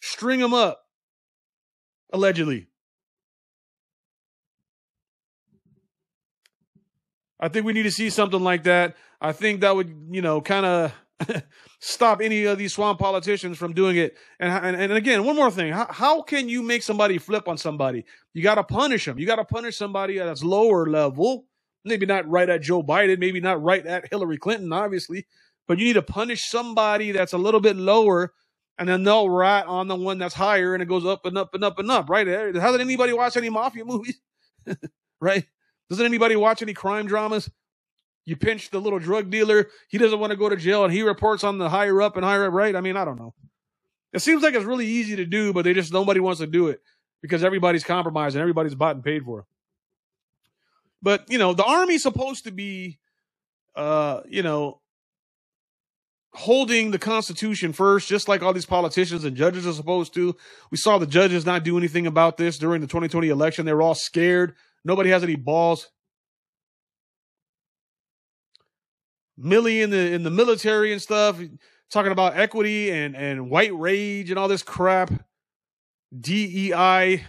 String them up. Allegedly. I think we need to see something like that. I think that would, you know, kind of stop any of these swamp politicians from doing it. And, and, and again, one more thing. How, how can you make somebody flip on somebody? You got to punish them. You got to punish somebody that's lower level. Maybe not right at Joe Biden, maybe not right at Hillary Clinton, obviously, but you need to punish somebody that's a little bit lower and then they'll rat on the one that's higher and it goes up and up and up and up, right? Hasn't anybody watched any mafia movies? right? Doesn't anybody watch any crime dramas? You pinch the little drug dealer. He doesn't want to go to jail and he reports on the higher up and higher up, right? I mean, I don't know. It seems like it's really easy to do, but they just, nobody wants to do it because everybody's compromised and everybody's bought and paid for. But, you know, the army's supposed to be, uh, you know, holding the Constitution first, just like all these politicians and judges are supposed to. We saw the judges not do anything about this during the 2020 election. They were all scared. Nobody has any balls. Milley in the in the military and stuff, talking about equity and and white rage and all this crap, DEI,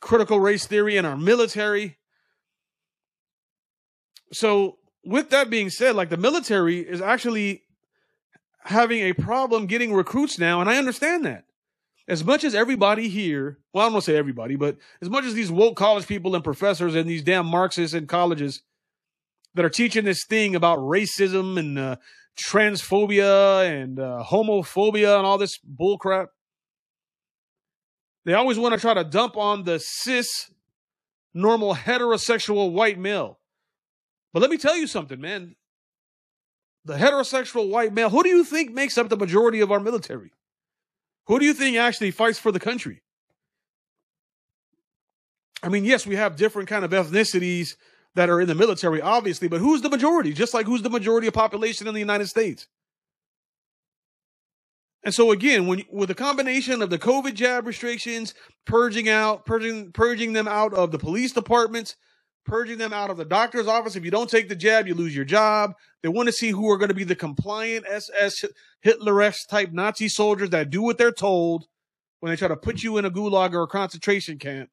critical race theory in our military. So, with that being said, like the military is actually having a problem getting recruits now, and I understand that. As much as everybody here, well, I don't want to say everybody, but as much as these woke college people and professors and these damn Marxists in colleges that are teaching this thing about racism and uh, transphobia and uh, homophobia and all this bullcrap, they always want to try to dump on the cis, normal, heterosexual white male. But let me tell you something, man. The heterosexual white male, who do you think makes up the majority of our military? Who do you think actually fights for the country? I mean, yes, we have different kind of ethnicities that are in the military, obviously, but who's the majority? Just like who's the majority of population in the United States? And so again, when with a combination of the COVID jab restrictions, purging out, purging, purging them out of the police departments, purging them out of the doctor's office. If you don't take the jab, you lose your job. They want to see who are going to be the compliant SS Hitler-esque type Nazi soldiers that do what they're told when they try to put you in a gulag or a concentration camp.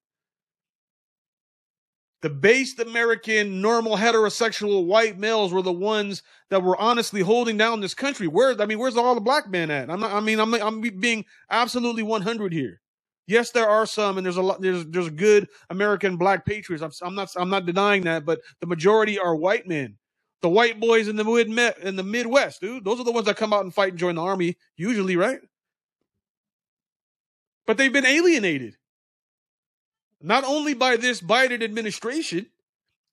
The based American, normal, heterosexual white males were the ones that were honestly holding down this country. Where, I mean, where's all the black men at? I'm not, I mean, I'm, I'm being absolutely 100 here. Yes, there are some, and there's a lot. There's there's good American black patriots. I'm, I'm not I'm not denying that, but the majority are white men. The white boys in the mid in the Midwest, dude. Those are the ones that come out and fight and join the army, usually, right? But they've been alienated not only by this Biden administration,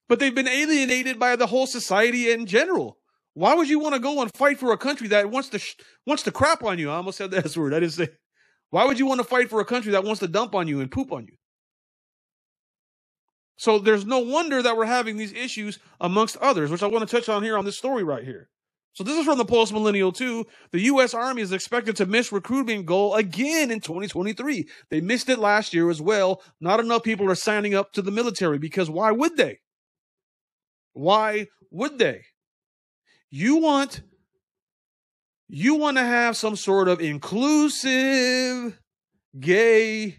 but they've been alienated by the whole society in general. Why would you want to go and fight for a country that wants to sh- wants to crap on you? I almost said that S word. I didn't say. Why would you want to fight for a country that wants to dump on you and poop on you? So there's no wonder that we're having these issues amongst others, which I want to touch on here on this story right here. So this is from the Post Millennial 2. The U.S. Army is expected to miss recruitment goal again in 2023. They missed it last year as well. Not enough people are signing up to the military because why would they? Why would they? You want you want to have some sort of inclusive gay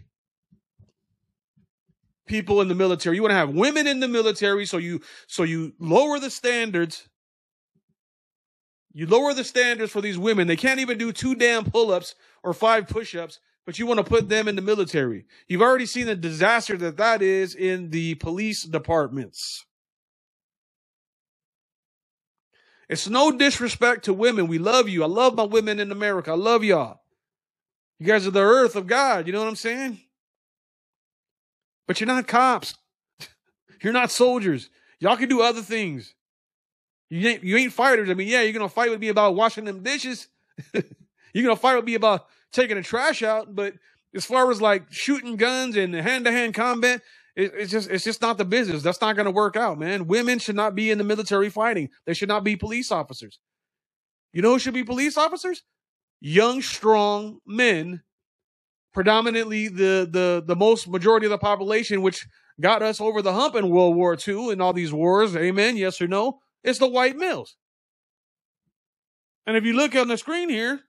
people in the military. You want to have women in the military so you so you lower the standards you lower the standards for these women. They can't even do two damn pull ups or five push ups, but you want to put them in the military. You've already seen the disaster that that is in the police departments. It's no disrespect to women. We love you. I love my women in America. I love y'all. You guys are the earth of God. You know what I'm saying? But you're not cops. you're not soldiers. Y'all can do other things. You ain't you ain't fighters. I mean, yeah, you're gonna fight with me about washing them dishes. you're gonna fight with me about taking the trash out. But as far as like shooting guns and hand to hand combat, it, it's just it's just not the business. That's not gonna work out, man. Women should not be in the military fighting. They should not be police officers. You know who should be police officers? Young, strong men, predominantly the the the most majority of the population, which got us over the hump in World War II and all these wars. Amen. Yes or no? It's the white males. And if you look on the screen here,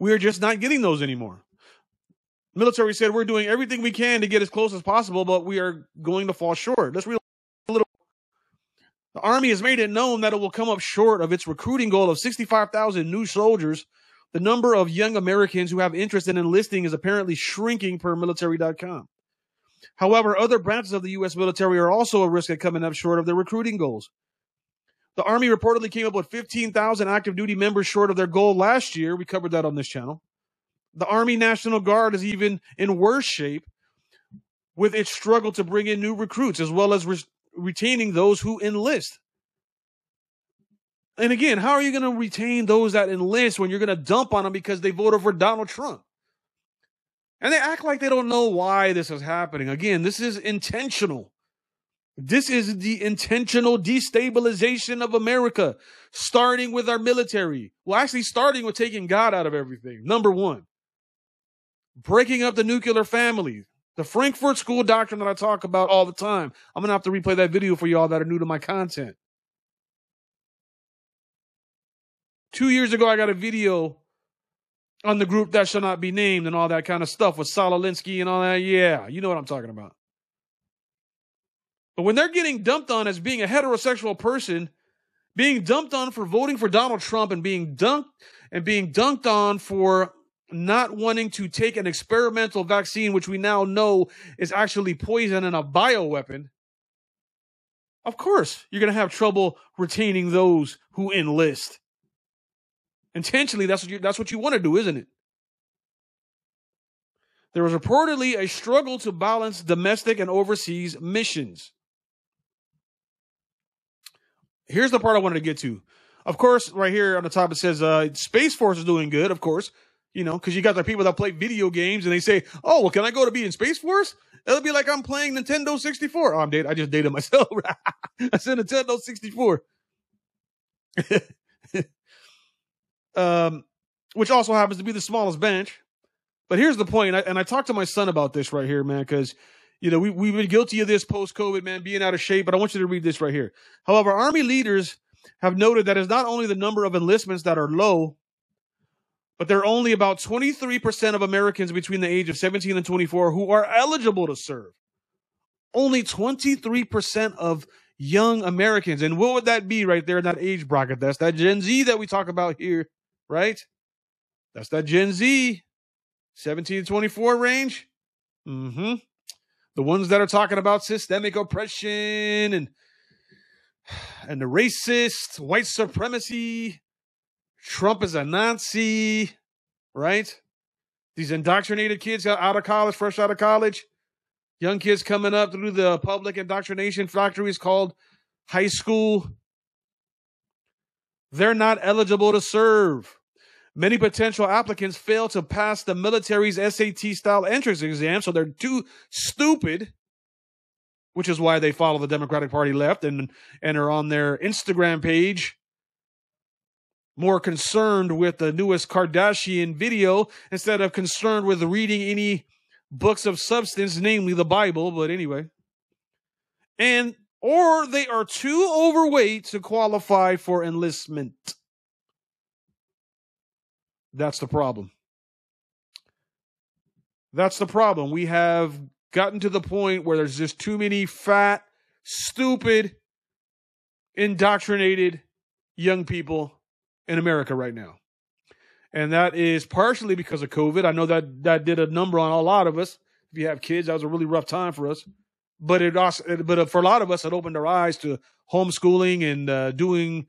we're just not getting those anymore. Military said we're doing everything we can to get as close as possible, but we are going to fall short. Let's read a little. The Army has made it known that it will come up short of its recruiting goal of 65,000 new soldiers. The number of young Americans who have interest in enlisting is apparently shrinking per military.com. However, other branches of the U.S. military are also at risk of coming up short of their recruiting goals. The Army reportedly came up with 15,000 active duty members short of their goal last year. We covered that on this channel. The Army National Guard is even in worse shape with its struggle to bring in new recruits as well as re- retaining those who enlist. And again, how are you going to retain those that enlist when you're going to dump on them because they voted for Donald Trump? And they act like they don't know why this is happening. Again, this is intentional. This is the intentional destabilization of America, starting with our military. Well, actually, starting with taking God out of everything. Number one, breaking up the nuclear family. The Frankfurt School doctrine that I talk about all the time. I'm going to have to replay that video for y'all that are new to my content. Two years ago, I got a video on the group that shall not be named and all that kind of stuff with Saul Alinsky and all that. Yeah, you know what I'm talking about. But when they're getting dumped on as being a heterosexual person, being dumped on for voting for Donald Trump and being dunked and being dunked on for not wanting to take an experimental vaccine, which we now know is actually poison and a bioweapon, of course you're going to have trouble retaining those who enlist. Intentionally, that's what you, that's what you want to do, isn't it? There was reportedly a struggle to balance domestic and overseas missions. Here's the part I wanted to get to. Of course, right here on the top it says uh, Space Force is doing good, of course, you know, because you got the people that play video games and they say, oh, well, can I go to be in Space Force? It'll be like I'm playing Nintendo 64. Oh, I'm dated. I just dated myself. I said Nintendo 64. um, which also happens to be the smallest bench. But here's the point, and I, and I talked to my son about this right here, man, because you know we we've been guilty of this post COVID, man, being out of shape. But I want you to read this right here. However, Army leaders have noted that it's not only the number of enlistments that are low, but there are only about 23% of Americans between the age of 17 and 24 who are eligible to serve. Only 23% of young Americans. And what would that be right there in that age bracket? That's that Gen Z that we talk about here, right? That's that Gen Z, 17 to 24 range. Mm-hmm. The ones that are talking about systemic oppression and and the racist, white supremacy, Trump is a Nazi, right? These indoctrinated kids out of college, fresh out of college, young kids coming up through the public indoctrination factories called high school. They're not eligible to serve. Many potential applicants fail to pass the military's SAT style entrance exam, so they're too stupid, which is why they follow the Democratic Party left and, and are on their Instagram page more concerned with the newest Kardashian video instead of concerned with reading any books of substance, namely the Bible. But anyway, and or they are too overweight to qualify for enlistment. That's the problem. That's the problem. We have gotten to the point where there's just too many fat, stupid, indoctrinated young people in America right now. And that is partially because of COVID. I know that that did a number on a lot of us. If you have kids, that was a really rough time for us. But it also, but for a lot of us, it opened our eyes to homeschooling and uh, doing,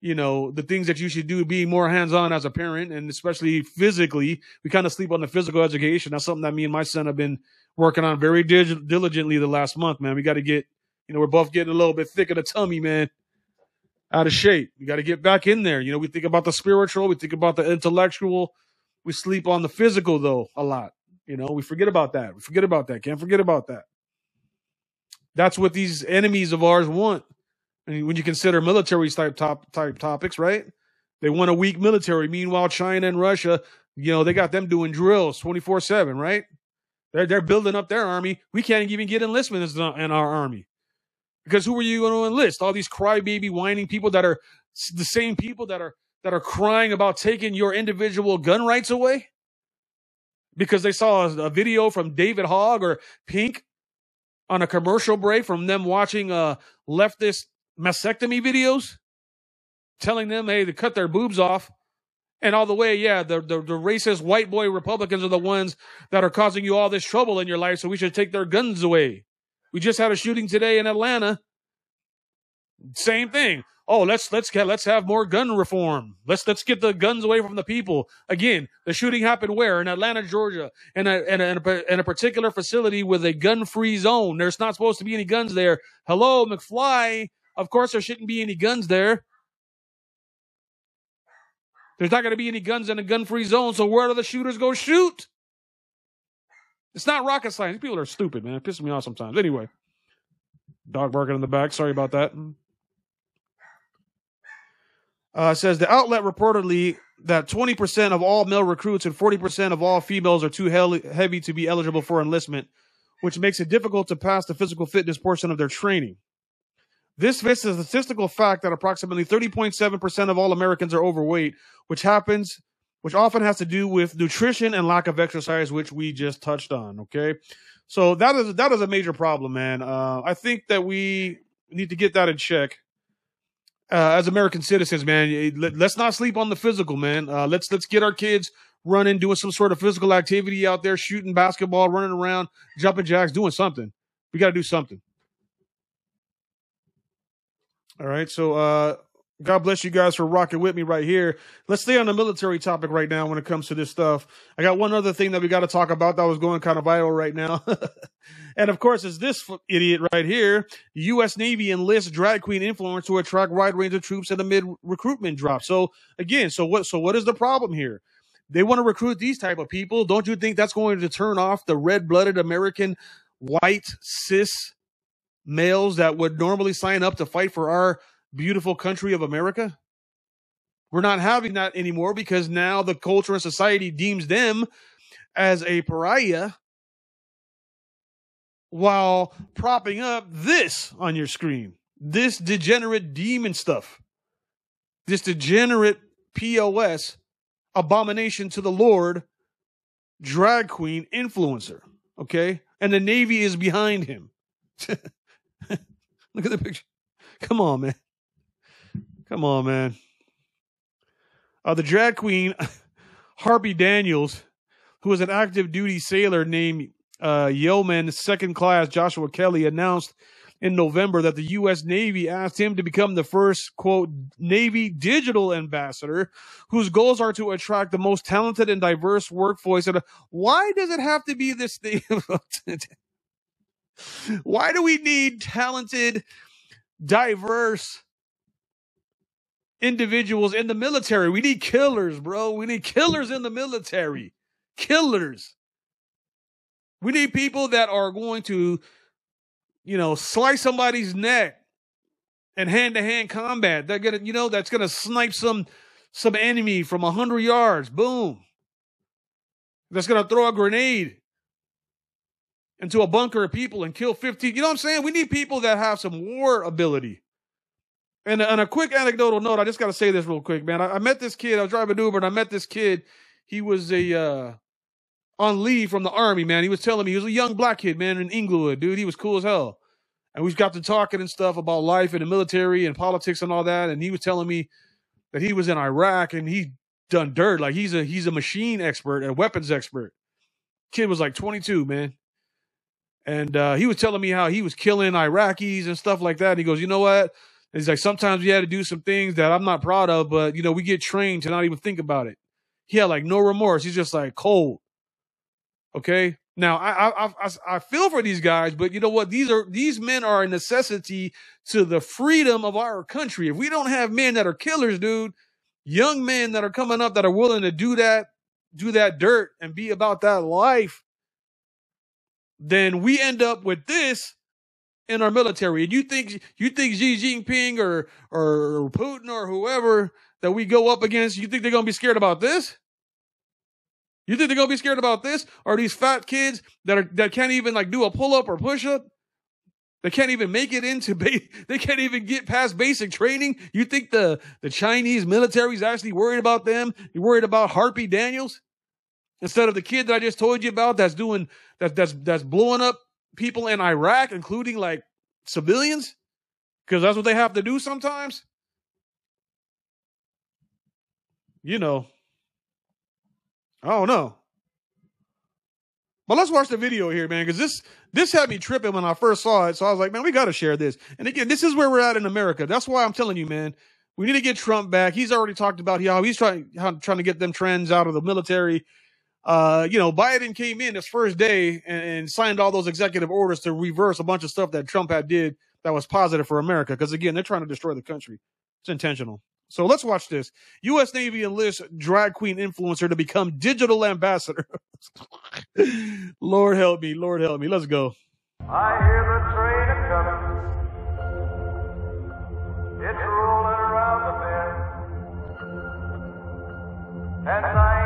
you know, the things that you should do, being more hands-on as a parent, and especially physically. We kind of sleep on the physical education. That's something that me and my son have been working on very dig- diligently the last month, man. We got to get, you know, we're both getting a little bit thick of the tummy, man out of shape. We got to get back in there. You know, we think about the spiritual, we think about the intellectual. We sleep on the physical though a lot. You know, we forget about that. We forget about that. Can't forget about that. That's what these enemies of ours want. And when you consider military type top type topics, right? They want a weak military. Meanwhile, China and Russia, you know, they got them doing drills 24-7, right? They're, they're building up their army. We can't even get enlistment in our army. Because who are you going to enlist? All these crybaby whining people that are the same people that are that are crying about taking your individual gun rights away because they saw a, a video from David Hogg or Pink on a commercial break from them watching uh, leftist mastectomy videos, telling them, hey, to cut their boobs off. And all the way, yeah, the, the, the racist white boy Republicans are the ones that are causing you all this trouble in your life, so we should take their guns away. We just had a shooting today in Atlanta. Same thing. Oh, let's let's let's have more gun reform. Let's let's get the guns away from the people. Again, the shooting happened where in Atlanta, Georgia, in a in a, in a particular facility with a gun-free zone. There's not supposed to be any guns there. Hello, McFly. Of course, there shouldn't be any guns there. There's not going to be any guns in a gun-free zone. So where do the shooters go shoot? It's not rocket science. People are stupid, man. It pisses me off sometimes. Anyway, dog barking in the back. Sorry about that. Uh, says the outlet reportedly that 20% of all male recruits and 40% of all females are too heavy to be eligible for enlistment, which makes it difficult to pass the physical fitness portion of their training. This fits the statistical fact that approximately 30.7% of all Americans are overweight, which happens which often has to do with nutrition and lack of exercise, which we just touched on. Okay. So that is, that is a major problem, man. Uh, I think that we need to get that in check. Uh, as American citizens, man, let, us not sleep on the physical, man. Uh, let's let's get our kids running, doing some sort of physical activity out there, shooting basketball, running around, jumping jacks, doing something. We got to do something. All right. So, uh, God bless you guys for rocking with me right here. Let's stay on the military topic right now when it comes to this stuff. I got one other thing that we got to talk about that was going kind of viral right now. and of course, is this idiot right here. U.S. Navy enlists drag queen influence to attract wide range of troops in the mid recruitment drop. So again, so what, so what is the problem here? They want to recruit these type of people. Don't you think that's going to turn off the red blooded American white cis males that would normally sign up to fight for our beautiful country of America? We're not having that anymore because now the culture and society deems them as a pariah while propping up this on your screen. This degenerate demon stuff. This degenerate POS abomination to the Lord drag queen influencer. Okay. And the Navy is behind him. Look at the picture. Come on, man. Come on, man. Uh, the drag queen, Harpy Daniels, who was an active duty sailor named uh, Yeoman Second Class Joshua Kelly, announced in November that the U.S. Navy asked him to become the first, quote, Navy digital ambassador, whose goals are to attract the most talented and diverse workforce. And why does it have to be this thing? why do we need talented, diverse individuals in the military? We need killers, bro. We need killers in the military. Killers. We need people that are going to you know, slice somebody's neck and hand to hand combat. They're gonna, you know, that's gonna snipe some some enemy from a hundred yards. Boom. That's gonna throw a grenade into a bunker of people and kill 15. You know what I'm saying? We need people that have some war ability. And, and a quick anecdotal note, I just got to say this real quick, man. I, I, met this kid. I was driving Uber and I met this kid. He was a uh, on leave from the army, man. He was telling me he was a young black kid, man, in Inglewood, dude. He was cool as hell. And we got to talking and stuff about life in the military and politics and all that. And he was telling me that he was in Iraq and he done dirt. Like he's a he's a machine expert, a weapons expert. Kid was like 22, man. And uh, he was telling me how he was killing Iraqis and stuff like that. And he goes, you know what? He's like, sometimes we had to do some things that I'm not proud of, but you know, we get trained to not even think about it. He had like no remorse. He's just like cold. Okay. Now I, I I I feel for these guys, but you know what? These are these men are a necessity to the freedom of our country. If we don't have men that are killers, dude, young men that are coming up that are willing to do that, do that dirt and be about that life, then we end up with this in our military. And you think you think Xi Jinping or or Putin or whoever that we go up against, you think they're gonna be scared about this? You think they're gonna be scared about this? Are these fat kids that are that can't even like do a pull up or push up? They can't even make it into ba- they can't even get past basic training. You think the the Chinese military is actually worried about them? You're worried about Harpy Daniels instead of the kid that I just told you about that's doing that that's that's blowing up people in Iraq, including like civilians, because that's what they have to do sometimes. You know, I don't know. But let's watch the video here, man, because this this had me tripping when I first saw it. So I was like, man, we got to share this. And again, this is where we're at in America. That's why I'm telling you, man, we need to get Trump back. He's already talked about how he's trying how, trying to get them trends out of the military. Uh, you know, Biden came in his first day and, and signed all those executive orders to reverse a bunch of stuff that Trump had did that was positive for America. Because again, they're trying to destroy the country. It's intentional. So let's watch this. U.S. Navy enlists drag queen influencer to become digital ambassador. Lord help me. Lord help me. Let's go. I hear the train a coming. It's rolling around the bend. And I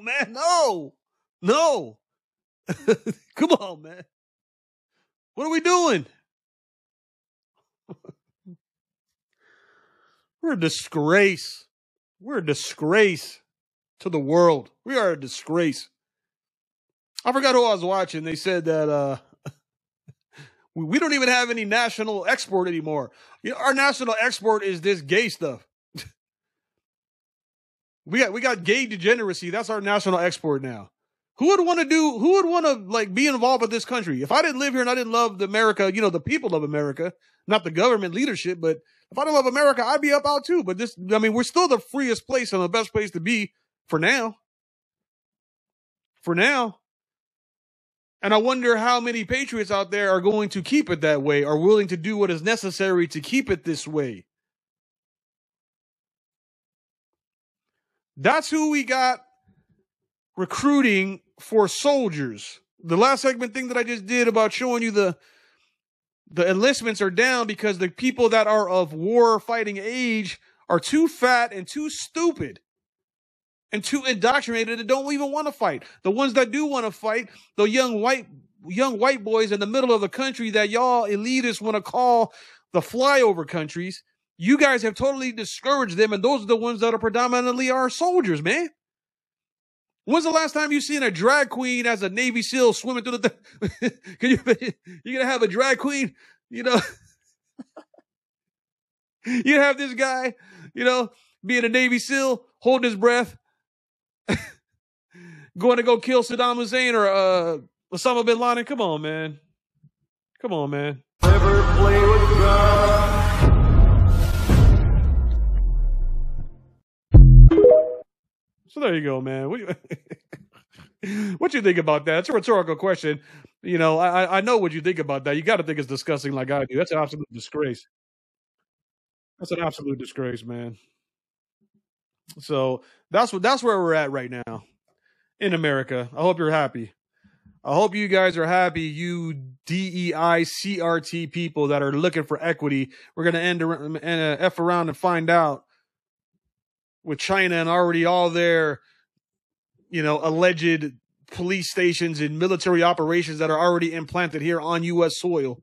man. No. No. Come on, man. What are we doing? We're a disgrace. We're a disgrace to the world. We are a disgrace. I forgot who I was watching. They said that uh we, we don't even have any national export anymore. You know, our national export is this gay stuff. We got we got gay degeneracy. That's our national export now. Who would want to do? Who would want to like be involved with this country? If I didn't live here and I didn't love the America, you know, the people of America, not the government leadership, but if I didn't love America, I'd be up out too. But this, I mean, we're still the freest place and the best place to be for now. For now. And I wonder how many patriots out there are going to keep it that way, are willing to do what is necessary to keep it this way. That's who we got recruiting for soldiers. The last segment thing that I just did about showing you the the enlistments are down because the people that are of war fighting age are too fat and too stupid and too indoctrinated and don't even want to fight. The ones that do want to fight, the young white young white boys in the middle of the country that y'all elitists want to call the flyover countries, you guys have totally discouraged them, and those are the ones that are predominantly our soldiers, man. When's the last time you seen a drag queen as a Navy SEAL swimming through the? Th- Can you? You're gonna have a drag queen, you know? you have this guy, you know, being a Navy SEAL, holding his breath, going to go kill Saddam Hussein or uh, Osama bin Laden. Come on, man. Come on, man. So there you go, man. What you, what you think about that? It's a rhetorical question. You know, I I- know what you think about that. You got to think it's disgusting, like I do. That's an absolute disgrace. That's an absolute disgrace, man. So that's what that's where we're at right now in America. I hope you're happy. I hope you guys are happy. You DEI CRT people that are looking for equity. We're gonna end and uh, f around and find out with China and already all their, you know, alleged police stations and military operations that are already implanted here on U.S. soil,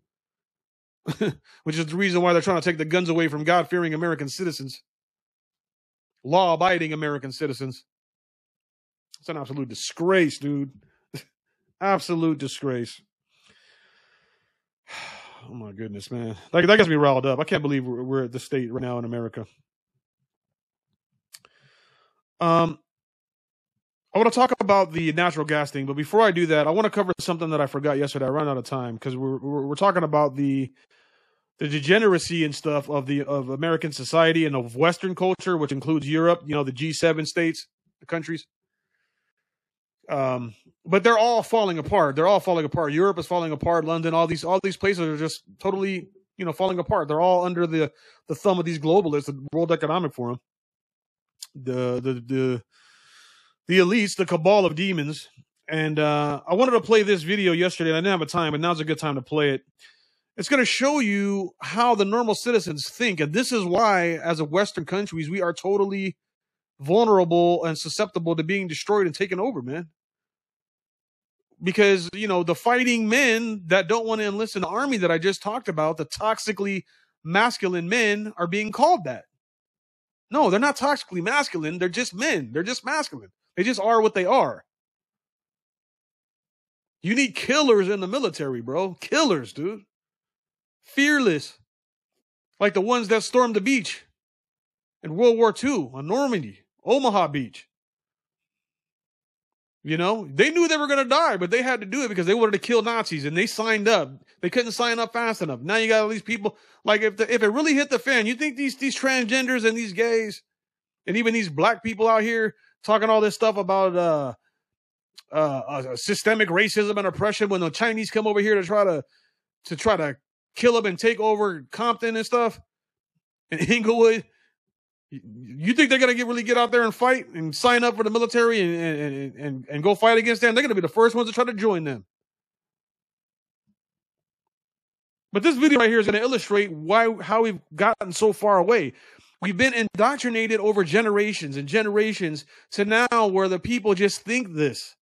which is the reason why they're trying to take the guns away from God fearing American citizens, law abiding American citizens. It's an absolute disgrace, dude. absolute disgrace. Oh my goodness, man. Like that gets me riled up. I can't believe we're, we're at this state right now in America. Um, I want to talk about the natural gas thing, but before I do that, I want to cover something that I forgot yesterday. I ran out of time because we're, we're we're talking about the the degeneracy and stuff of the of American society and of Western culture, which includes Europe. You know, the G seven states, the countries. Um, but they're all falling apart. They're all falling apart. Europe is falling apart. London, all these all these places are just totally you know falling apart. They're all under the the thumb of these globalists, the World Economic Forum, the the the the elites, the cabal of demons. And uh, I wanted to play this video yesterday. And I didn't have a time, but now's a good time to play it. It's going to show you how the normal citizens think, and this is why, as a Western countries, we are totally vulnerable and susceptible to being destroyed and taken over, man. Because you know the fighting men that don't want to enlist in the army that I just talked about, the toxically masculine men, are being called that. No, they're not toxically masculine. They're just men. They're just masculine. They just are what they are. You need killers in the military, bro. Killers, dude. Fearless. Like the ones that stormed the beach in World War II on Normandy, Omaha Beach. You know, they knew they were going to die, but they had to do it because they wanted to kill Nazis and they signed up. They couldn't sign up fast enough. Now you got all these people. Like if the, if it really hit the fan, you think these these transgenders and these gays and even these black people out here talking all this stuff about uh uh, uh systemic racism and oppression when the Chinese come over here to try to to try to kill them and take over Compton and stuff and Inglewood. You think they're gonna get really get out there and fight and sign up for the military and and and, and go fight against them? They're gonna be the first ones to try to join them. But this video right here is to illustrate why how we've gotten so far away. We've been indoctrinated over generations and generations to now where the people just think this.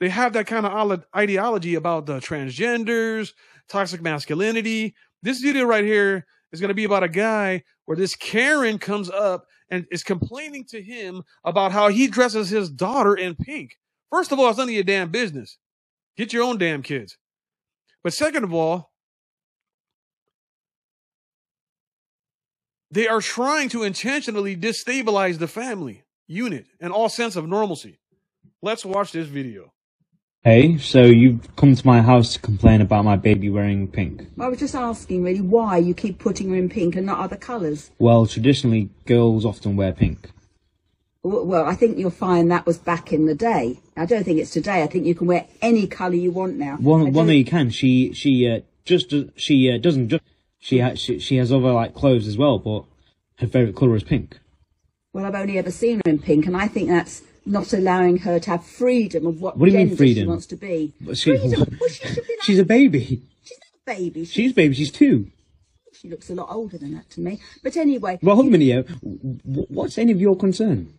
They have that kind of ideology about the transgenders, toxic masculinity. This video right here is going to be about a guy where this Karen comes up and is complaining to him about how he dresses his daughter in pink. First of all, it's none of your damn business. Get your own damn kids. But second of all, they are trying to intentionally destabilize the family unit and all sense of normalcy. Let's watch this video. Hey, so you've come to my house to complain about my baby wearing pink. I was just asking really why you keep putting her in pink and not other colours. Well, traditionally, girls often wear pink. Well, I think you'll find that was back in the day. I don't think it's today. I think you can wear any colour you want now. Well, I well, no, don't- you can. She she uh, just she uh, doesn't just she has she, she has other like clothes as well, but her favorite color is pink. Well, I've only ever seen her in pink, and I think that's not allowing her to have freedom of what, What do you mean gender she freedom? wants to be. She, Freedom. Well, she should be like, she's a baby. she's not a baby. She, She's baby. She's two. she looks a lot older than that to me. But anyway, Well, hold a minute. here. What's any of your concern?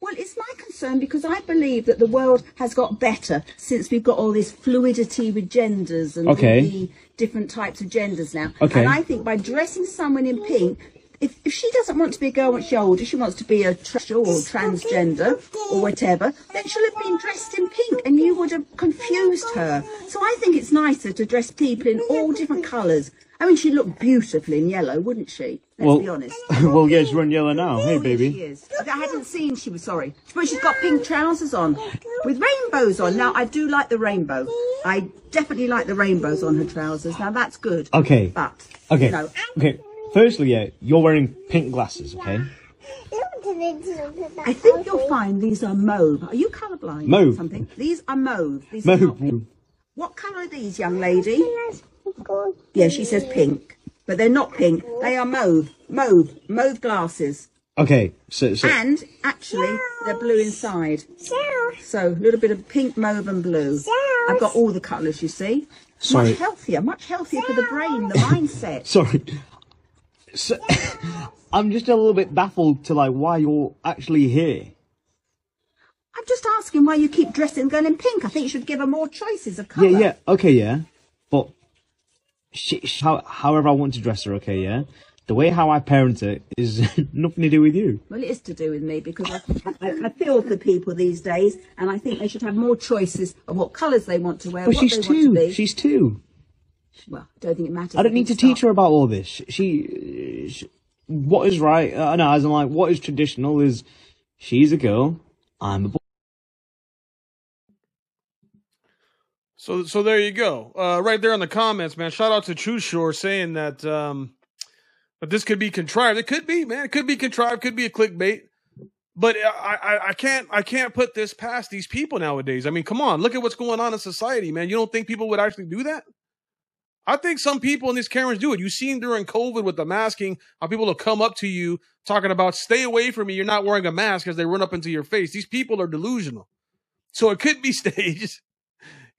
Well, it's my concern because I believe that the world has got better since we've got all this fluidity with genders and Okay. the different types of genders now. Okay. And I think by dressing someone in pink, if, if she doesn't want to be a girl when she's older, she wants to be a trash or transgender or whatever, then she'll have been dressed in pink and you would have confused her. So I think it's nicer to dress people in all different colours. I mean, she'd look beautiful in yellow, wouldn't she? Let's Well- be honest. well, yeah, she's wearing yellow now. Hey, Oh, She baby. is. I hadn't seen she was sorry. But she's got pink trousers on with rainbows on. Now I do like the rainbow. I definitely like the rainbows on her trousers. Now that's good. Okay. But Okay. you know, Okay. Firstly, yeah, you're wearing pink glasses. Okay. I think you'll find these are mauve. Are you colourblind? Mauve. or Something. These are mauve. These are not. Mauve. What colour are these, young lady? Yeah, she says pink, but they're not pink. They are mauve. Mauve. Mauve glasses. Okay. So, so And actually, they're blue inside. So a little bit of pink, mauve, and blue. I've got all the colours, you see. Sorry. Much healthier, much healthier for the brain, the mindset. sorry. So, I'm just a little bit baffled to like why you're actually here. I'm just asking why you keep dressing girl in pink. I think you should give her more choices of colour. Yeah, yeah, okay, yeah. But she, she- how, however I want to dress her, okay, yeah. The way how I parent her is nothing to do with you. Well, it is to do with me because I, I, I feel for people these days, and I think they should have more choices of what colours they want to wear, But what she's they want to two. She's two. Well, I don't think it matters. I don't need to think teach her about all this. She, she what is right? Uh, no, as in like what is traditional is she's a girl, I'm a boy. So so there you go. Uh, right there in the comments, man. Shout out to True Shore saying that um, that this could be contrived. It could be, man. It could be contrived. Could be a clickbait. But I, I I can't I can't put this past these people nowadays. I mean, come on, look at what's going on in society, man. You don't think people would actually do that? I think some people in these cameras do it. You've seen during COVID with the masking, how people will come up to you talking about stay away from me. You're not wearing a mask as they run up into your face. These people are delusional. So it could be staged.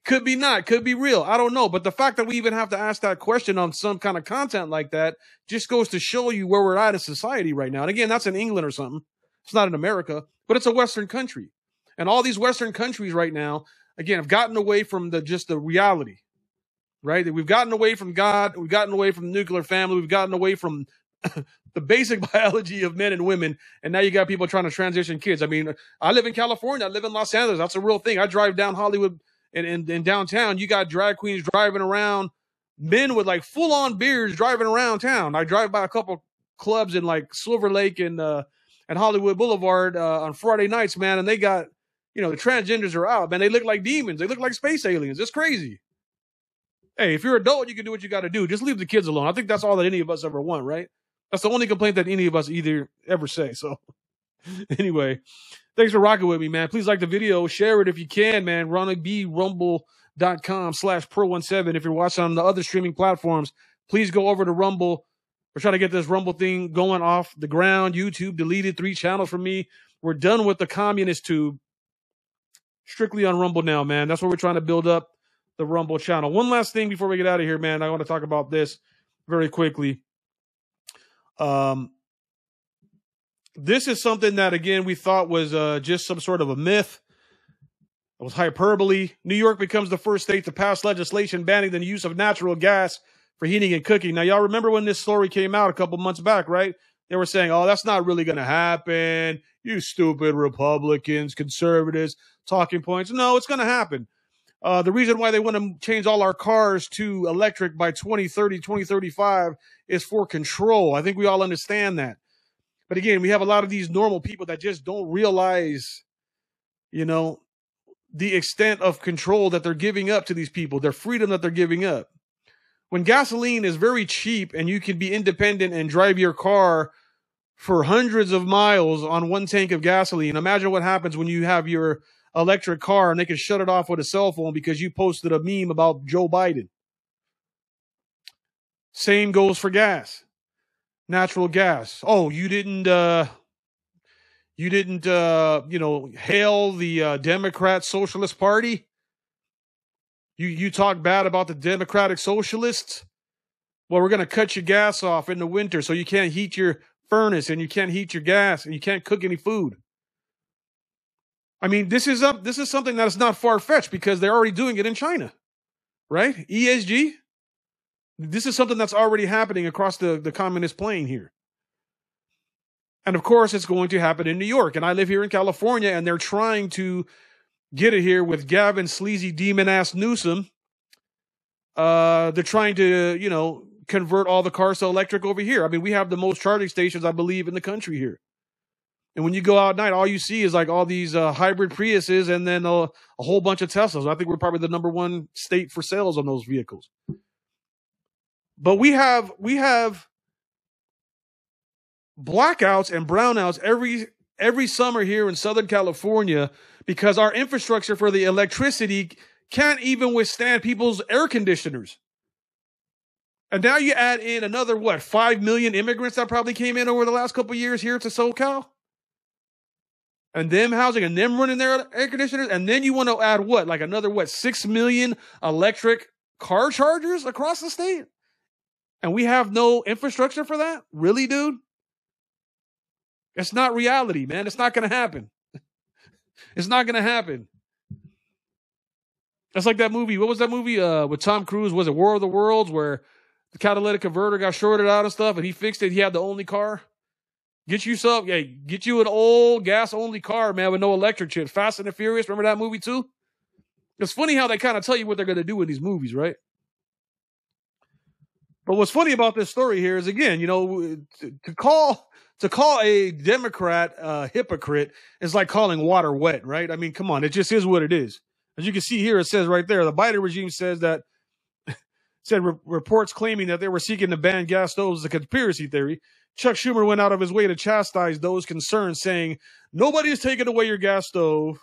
Could be not, could be real. I don't know. But the fact that we even have to ask that question on some kind of content like that just goes to show you where we're at in society right now. And again, that's in England or something. It's not in America, but it's a Western country. And all these Western countries right now, again, have gotten away from the just the reality, right? We've gotten away from God. We've gotten away from the nuclear family. We've gotten away from the basic biology of men and women. And now you got people trying to transition kids. I mean, I live in California. I live in Los Angeles. That's a real thing. I drive down Hollywood and in, in downtown. You got drag queens driving around, men with like full on beards driving around town. I drive by a couple clubs in like Silver Lake and uh and Hollywood Boulevard uh, on Friday nights, man, and they got you know the transgenders are out, man. They look like demons. They look like space aliens. It's crazy. Hey, if you're an adult, you can do what you got to do. Just leave the kids alone. I think that's all that any of us ever want, right? That's the only complaint that any of us either ever say. So, anyway, thanks for rocking with me, man. Please like the video, share it if you can, man. RonnieBRumble.com slash Pro17. If you're watching on the other streaming platforms, please go over to Rumble. We're trying to get this Rumble thing going off the ground. YouTube deleted three channels from me. We're done with the communist tube. Strictly on Rumble now, man. That's what we're trying to build up the Rumble channel. One last thing before we get out of here, man. I want to talk about this very quickly. Um, this is something that again we thought was uh, just some sort of a myth. It was hyperbole. New York becomes the first state to pass legislation banning the use of natural gas for heating and cooking. Now, y'all remember when this story came out a couple months back, right? They were saying, "Oh, that's not really going to happen." You stupid Republicans, conservatives, talking points. No, it's going to happen. Uh, the reason why they want to change all our cars to electric by 2030, 2035 is for control. I think we all understand that. But again, we have a lot of these normal people that just don't realize, you know, the extent of control that they're giving up to these people, their freedom that they're giving up. When gasoline is very cheap and you can be independent and drive your car for hundreds of miles on one tank of gasoline, imagine what happens when you have your electric car and they can shut it off with a cell phone because you posted a meme about Joe Biden. Same goes for gas natural gas. Oh, you didn't uh you didn't uh you know hail the uh, Democrat Socialist Party? You you talk bad about the Democratic Socialists? Well, we're going to cut your gas off in the winter so you can't heat your furnace and you can't heat your gas and you can't cook any food. I mean, this is up this is something that is not far-fetched because they're already doing it in China. Right? ESG? This is something that's already happening across the, the communist plane here. And of course, it's going to happen in New York. And I live here in California, and they're trying to get it here with Gavin sleazy demon ass Newsom. Uh, they're trying to, you know, convert all the cars to electric over here. I mean, we have the most charging stations, I believe, in the country here. And when you go out at night, all you see is like all these uh, hybrid Priuses and then a whole bunch of Teslas. I think we're probably the number one state for sales on those vehicles. But we have we have blackouts and brownouts every every summer here in Southern California because our infrastructure for the electricity can't even withstand people's air conditioners. And now you add in another what, 5 million immigrants that probably came in over the last couple years here to SoCal? And them housing and them running their air conditioners. And then you want to add what, like another what, 6 million electric car chargers across the state? and we have no infrastructure for that? Really, dude? It's not reality, man. It's not going to happen. it's not going to happen. That's like that movie. What was that movie uh, with Tom Cruise? Was it War of the Worlds where the catalytic converter got shorted out and stuff and he fixed it? He had the only car. Get you some, yeah, get you an old gas only car, man, with no electric chip. Fast and the Furious. Remember that movie too? It's funny how they kind of tell you what they're going to do in these movies, right? But what's funny about this story here is again, you know, to, to call to call a Democrat uh, hypocrite is like calling water wet, right? I mean, come on, it just is what it is. As you can see here, it says right there, the Biden regime says that said re- reports claiming that they were seeking to ban gas stoves is a conspiracy theory. Chuck Schumer went out of his way to chastise those concerned, saying, "Nobody taking away your gas stove.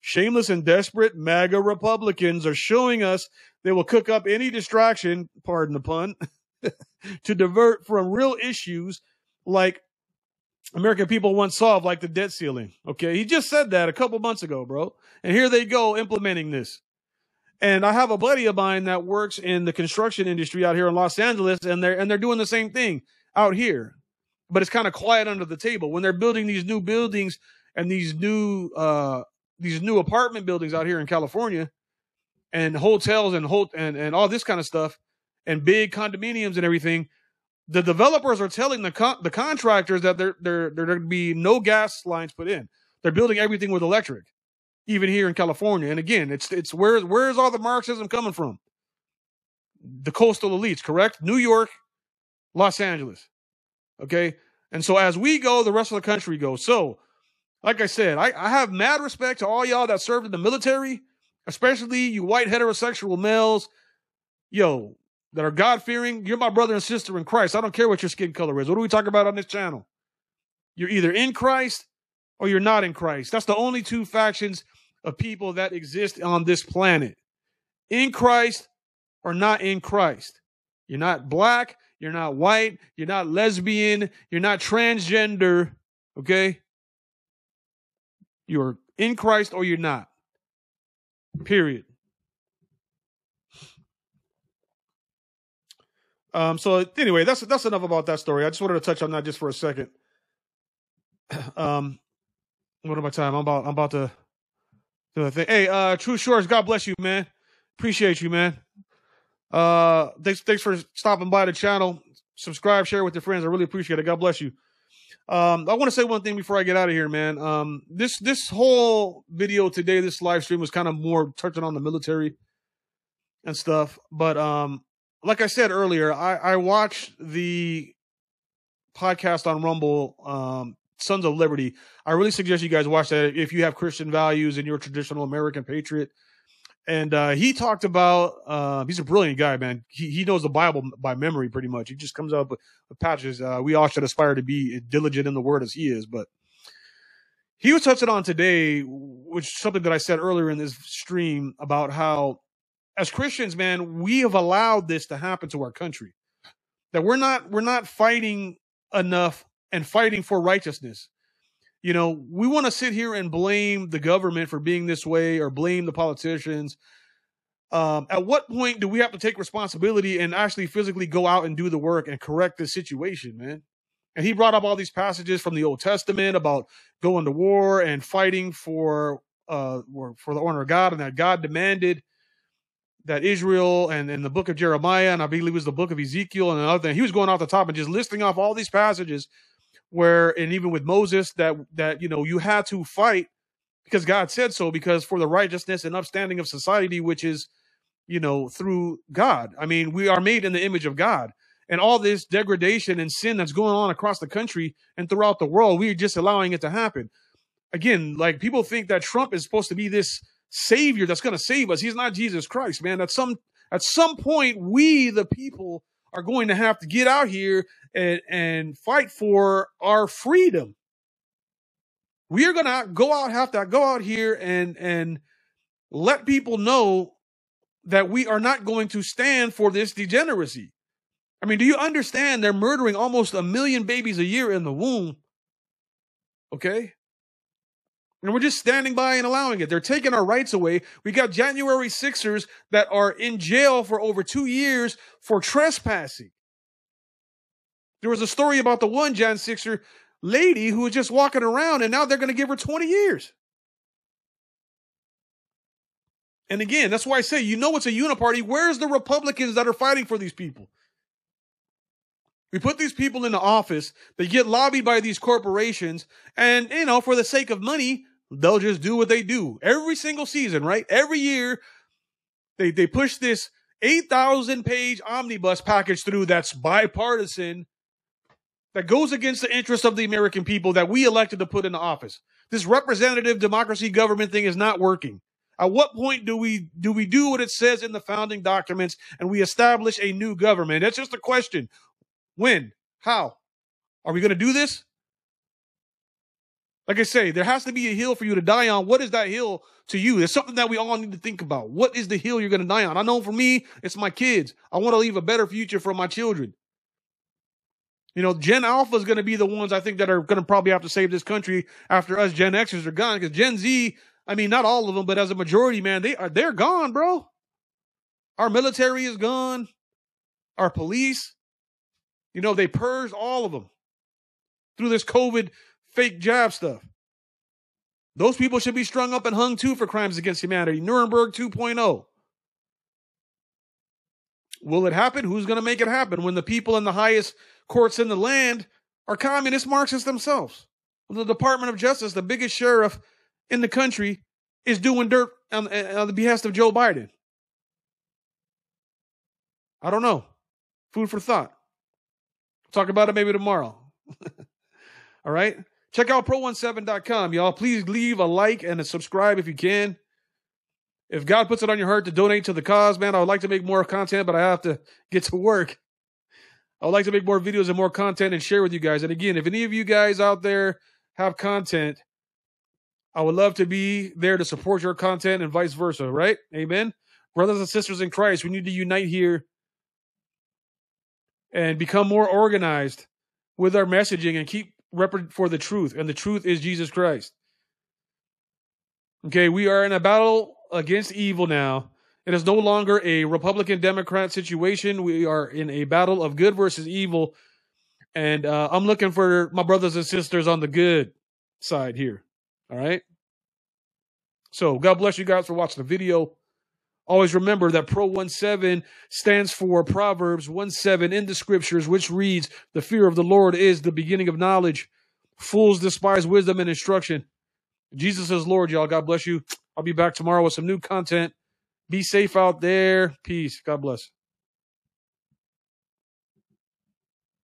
Shameless and desperate MAGA Republicans are showing us they will cook up any distraction, pardon the pun, to divert from real issues like American people want solved, like the debt ceiling. Okay. He just said that a couple months ago, bro. And here they go implementing this. And I have a buddy of mine that works in the construction industry out here in Los Angeles, and they're and they're doing the same thing out here. But it's kind of quiet under the table. When they're building these new buildings and these new uh these new apartment buildings out here in California and hotels and hot and, and all this kind of stuff, and big condominiums and everything, the developers are telling the con- the contractors that there there there going to be no gas lines put in. They're building everything with electric, even here in California. And again, it's it's where where is all the Marxism coming from? The coastal elites, correct? New York, Los Angeles. Okay, and so as we go, the rest of the country goes. So, like I said, I, I have mad respect to all y'all that served in the military, especially you white heterosexual males. Yo, that are God fearing, you're my brother and sister in Christ. I don't care what your skin color is. What are we talking about on this channel? You're either in Christ or you're not in Christ. That's the only two factions of people that exist on this planet. In Christ or not in Christ. You're not black, you're not white, you're not lesbian, you're not transgender, okay? You're in Christ or you're not. Period. Um, so anyway, that's that's enough about that story. I just wanted to touch on that just for a second. Um, what am I time? I'm about I'm about to do the thing. Hey, uh, True Shores, God bless you, man. Appreciate you, man. Uh, thanks thanks for stopping by the channel. Subscribe, share with your friends. I really appreciate it. God bless you. Um, I want to say one thing before I get out of here, man. Um, this this whole video today, this live stream was kind of more touching on the military and stuff. But um, like I said earlier, I, I watched the podcast on Rumble, um, Sons of Liberty. I really suggest you guys watch that if you have Christian values and you're a traditional American patriot. And uh, he talked about uh, he's a brilliant guy, man. He he knows the Bible by memory pretty much. He just comes up with, with patches. Uh, we all should aspire to be diligent in the word as he is, but he was touching on today, which is something that I said earlier in this stream about how, as Christians, man, we have allowed this to happen to our country. That we're not we're not fighting enough and fighting for righteousness. You know, we want to sit here and blame the government for being this way or blame the politicians. Um, at what point do we have to take responsibility and actually physically go out and do the work and correct the situation, man? And he brought up all these passages from the Old Testament about going to war and fighting for uh for the honor of God, and that God demanded that Israel and in the book of Jeremiah and I believe it was the book of Ezekiel and another thing. He was going off the top and just listing off all these passages where and even with Moses that that you know you had to fight because God said so because for the righteousness and upstanding of society which is you know through God. I mean, we are made in the image of God. And all this degradation and sin that's going on across the country and throughout the world, we're just allowing it to happen. Again, like people think that Trump is supposed to be this savior that's going to save us. He's not Jesus Christ, man. At some at some point, we the people are going to have to get out here and and fight for our freedom. We are going to go out have to go out here and and let people know that we are not going to stand for this degeneracy. I mean, do you understand they're murdering almost a million babies a year in the womb? Okay? And we're just standing by and allowing it. They're taking our rights away. We got January Sixers that are in jail for over two years for trespassing. There was a story about the one Jan Sixer lady who was just walking around and now they're going to give her 20 years. And again, that's why I say, you know, it's a uniparty. Where's the Republicans that are fighting for these people? We put these people into office. They get lobbied by these corporations. And, you know, for the sake of money, they'll just do what they do every single season, right? Every year, they, they push this 8,000 page omnibus package through that's bipartisan that goes against the interests of the American people that we elected to put into office. This representative democracy government thing is not working. At what point do we do we do what it says in the founding documents and we establish a new government? That's just a question. When? How? Are we going to do this? Like I say, there has to be a hill for you to die on. What is that hill to you? It's something that we all need to think about. What is the hill you're going to die on? I know for me, it's my kids. I want to leave a better future for my children. You know, Gen Alpha is going to be the ones I think that are going to probably have to save this country after us Gen Xers are gone. Because Gen Z, I mean, not all of them, but as a majority, man, they are they're gone, bro. Our military is gone. Our police, you know, they purged all of them through this COVID fake jab stuff. Those people should be strung up and hung too for crimes against humanity. Nuremberg 2.0. Will it happen? Who's going to make it happen when the people in the highest courts in the land are communist Marxists themselves? When the Department of Justice, the biggest sheriff in the country, is doing dirt on, on the behest of Joe Biden. I don't know. Food for thought. Talk about it maybe tomorrow. All right. Check out pro17.com, y'all. Please leave a like and a subscribe if you can. If God puts it on your heart to donate to the cause, man, I would like to make more content, but I have to get to work. I would like to make more videos and more content and share with you guys. And again, if any of you guys out there have content, I would love to be there to support your content and vice versa, right? Amen. Brothers and sisters in Christ, we need to unite here and become more organized with our messaging and keep rep- for the truth. And the truth is Jesus Christ. Okay, we are in a battle against evil now. It is no longer a Republican Democrat situation. We are in a battle of good versus evil. And uh, I'm looking for my brothers and sisters on the good. side here. All right. So God bless you guys for watching the video. Always remember that Pro 17 stands for Proverbs 1 7 in the scriptures, which reads, The fear of the Lord is the beginning of knowledge. Fools despise wisdom and instruction. Jesus is Lord, y'all. God bless you. I'll be back tomorrow with some new content. Be safe out there. Peace. God bless.